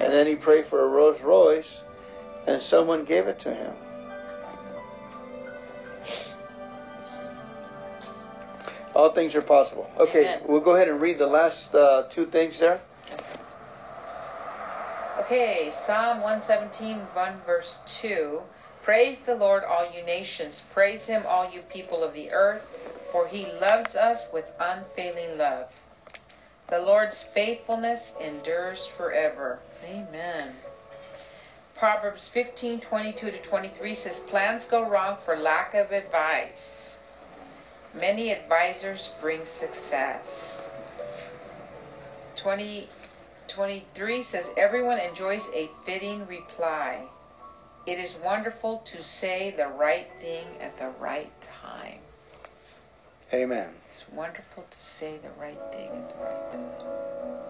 A: and then he prayed for a Rolls Royce, and someone gave it to him. All things are possible. Okay,
B: Amen.
A: we'll go ahead and read the last uh, two things there.
B: Okay, Psalm 117, 1 verse 2. Praise the Lord, all you nations. Praise him, all you people of the earth, for he loves us with unfailing love. The Lord's faithfulness endures forever. Amen. Proverbs 15, 22 to 23 says, Plans go wrong for lack of advice. Many advisors bring success. 20, 23 says, Everyone enjoys a fitting reply. It is wonderful to say the right thing at the right time.
A: Amen.
B: It's wonderful to say the right thing at the right time.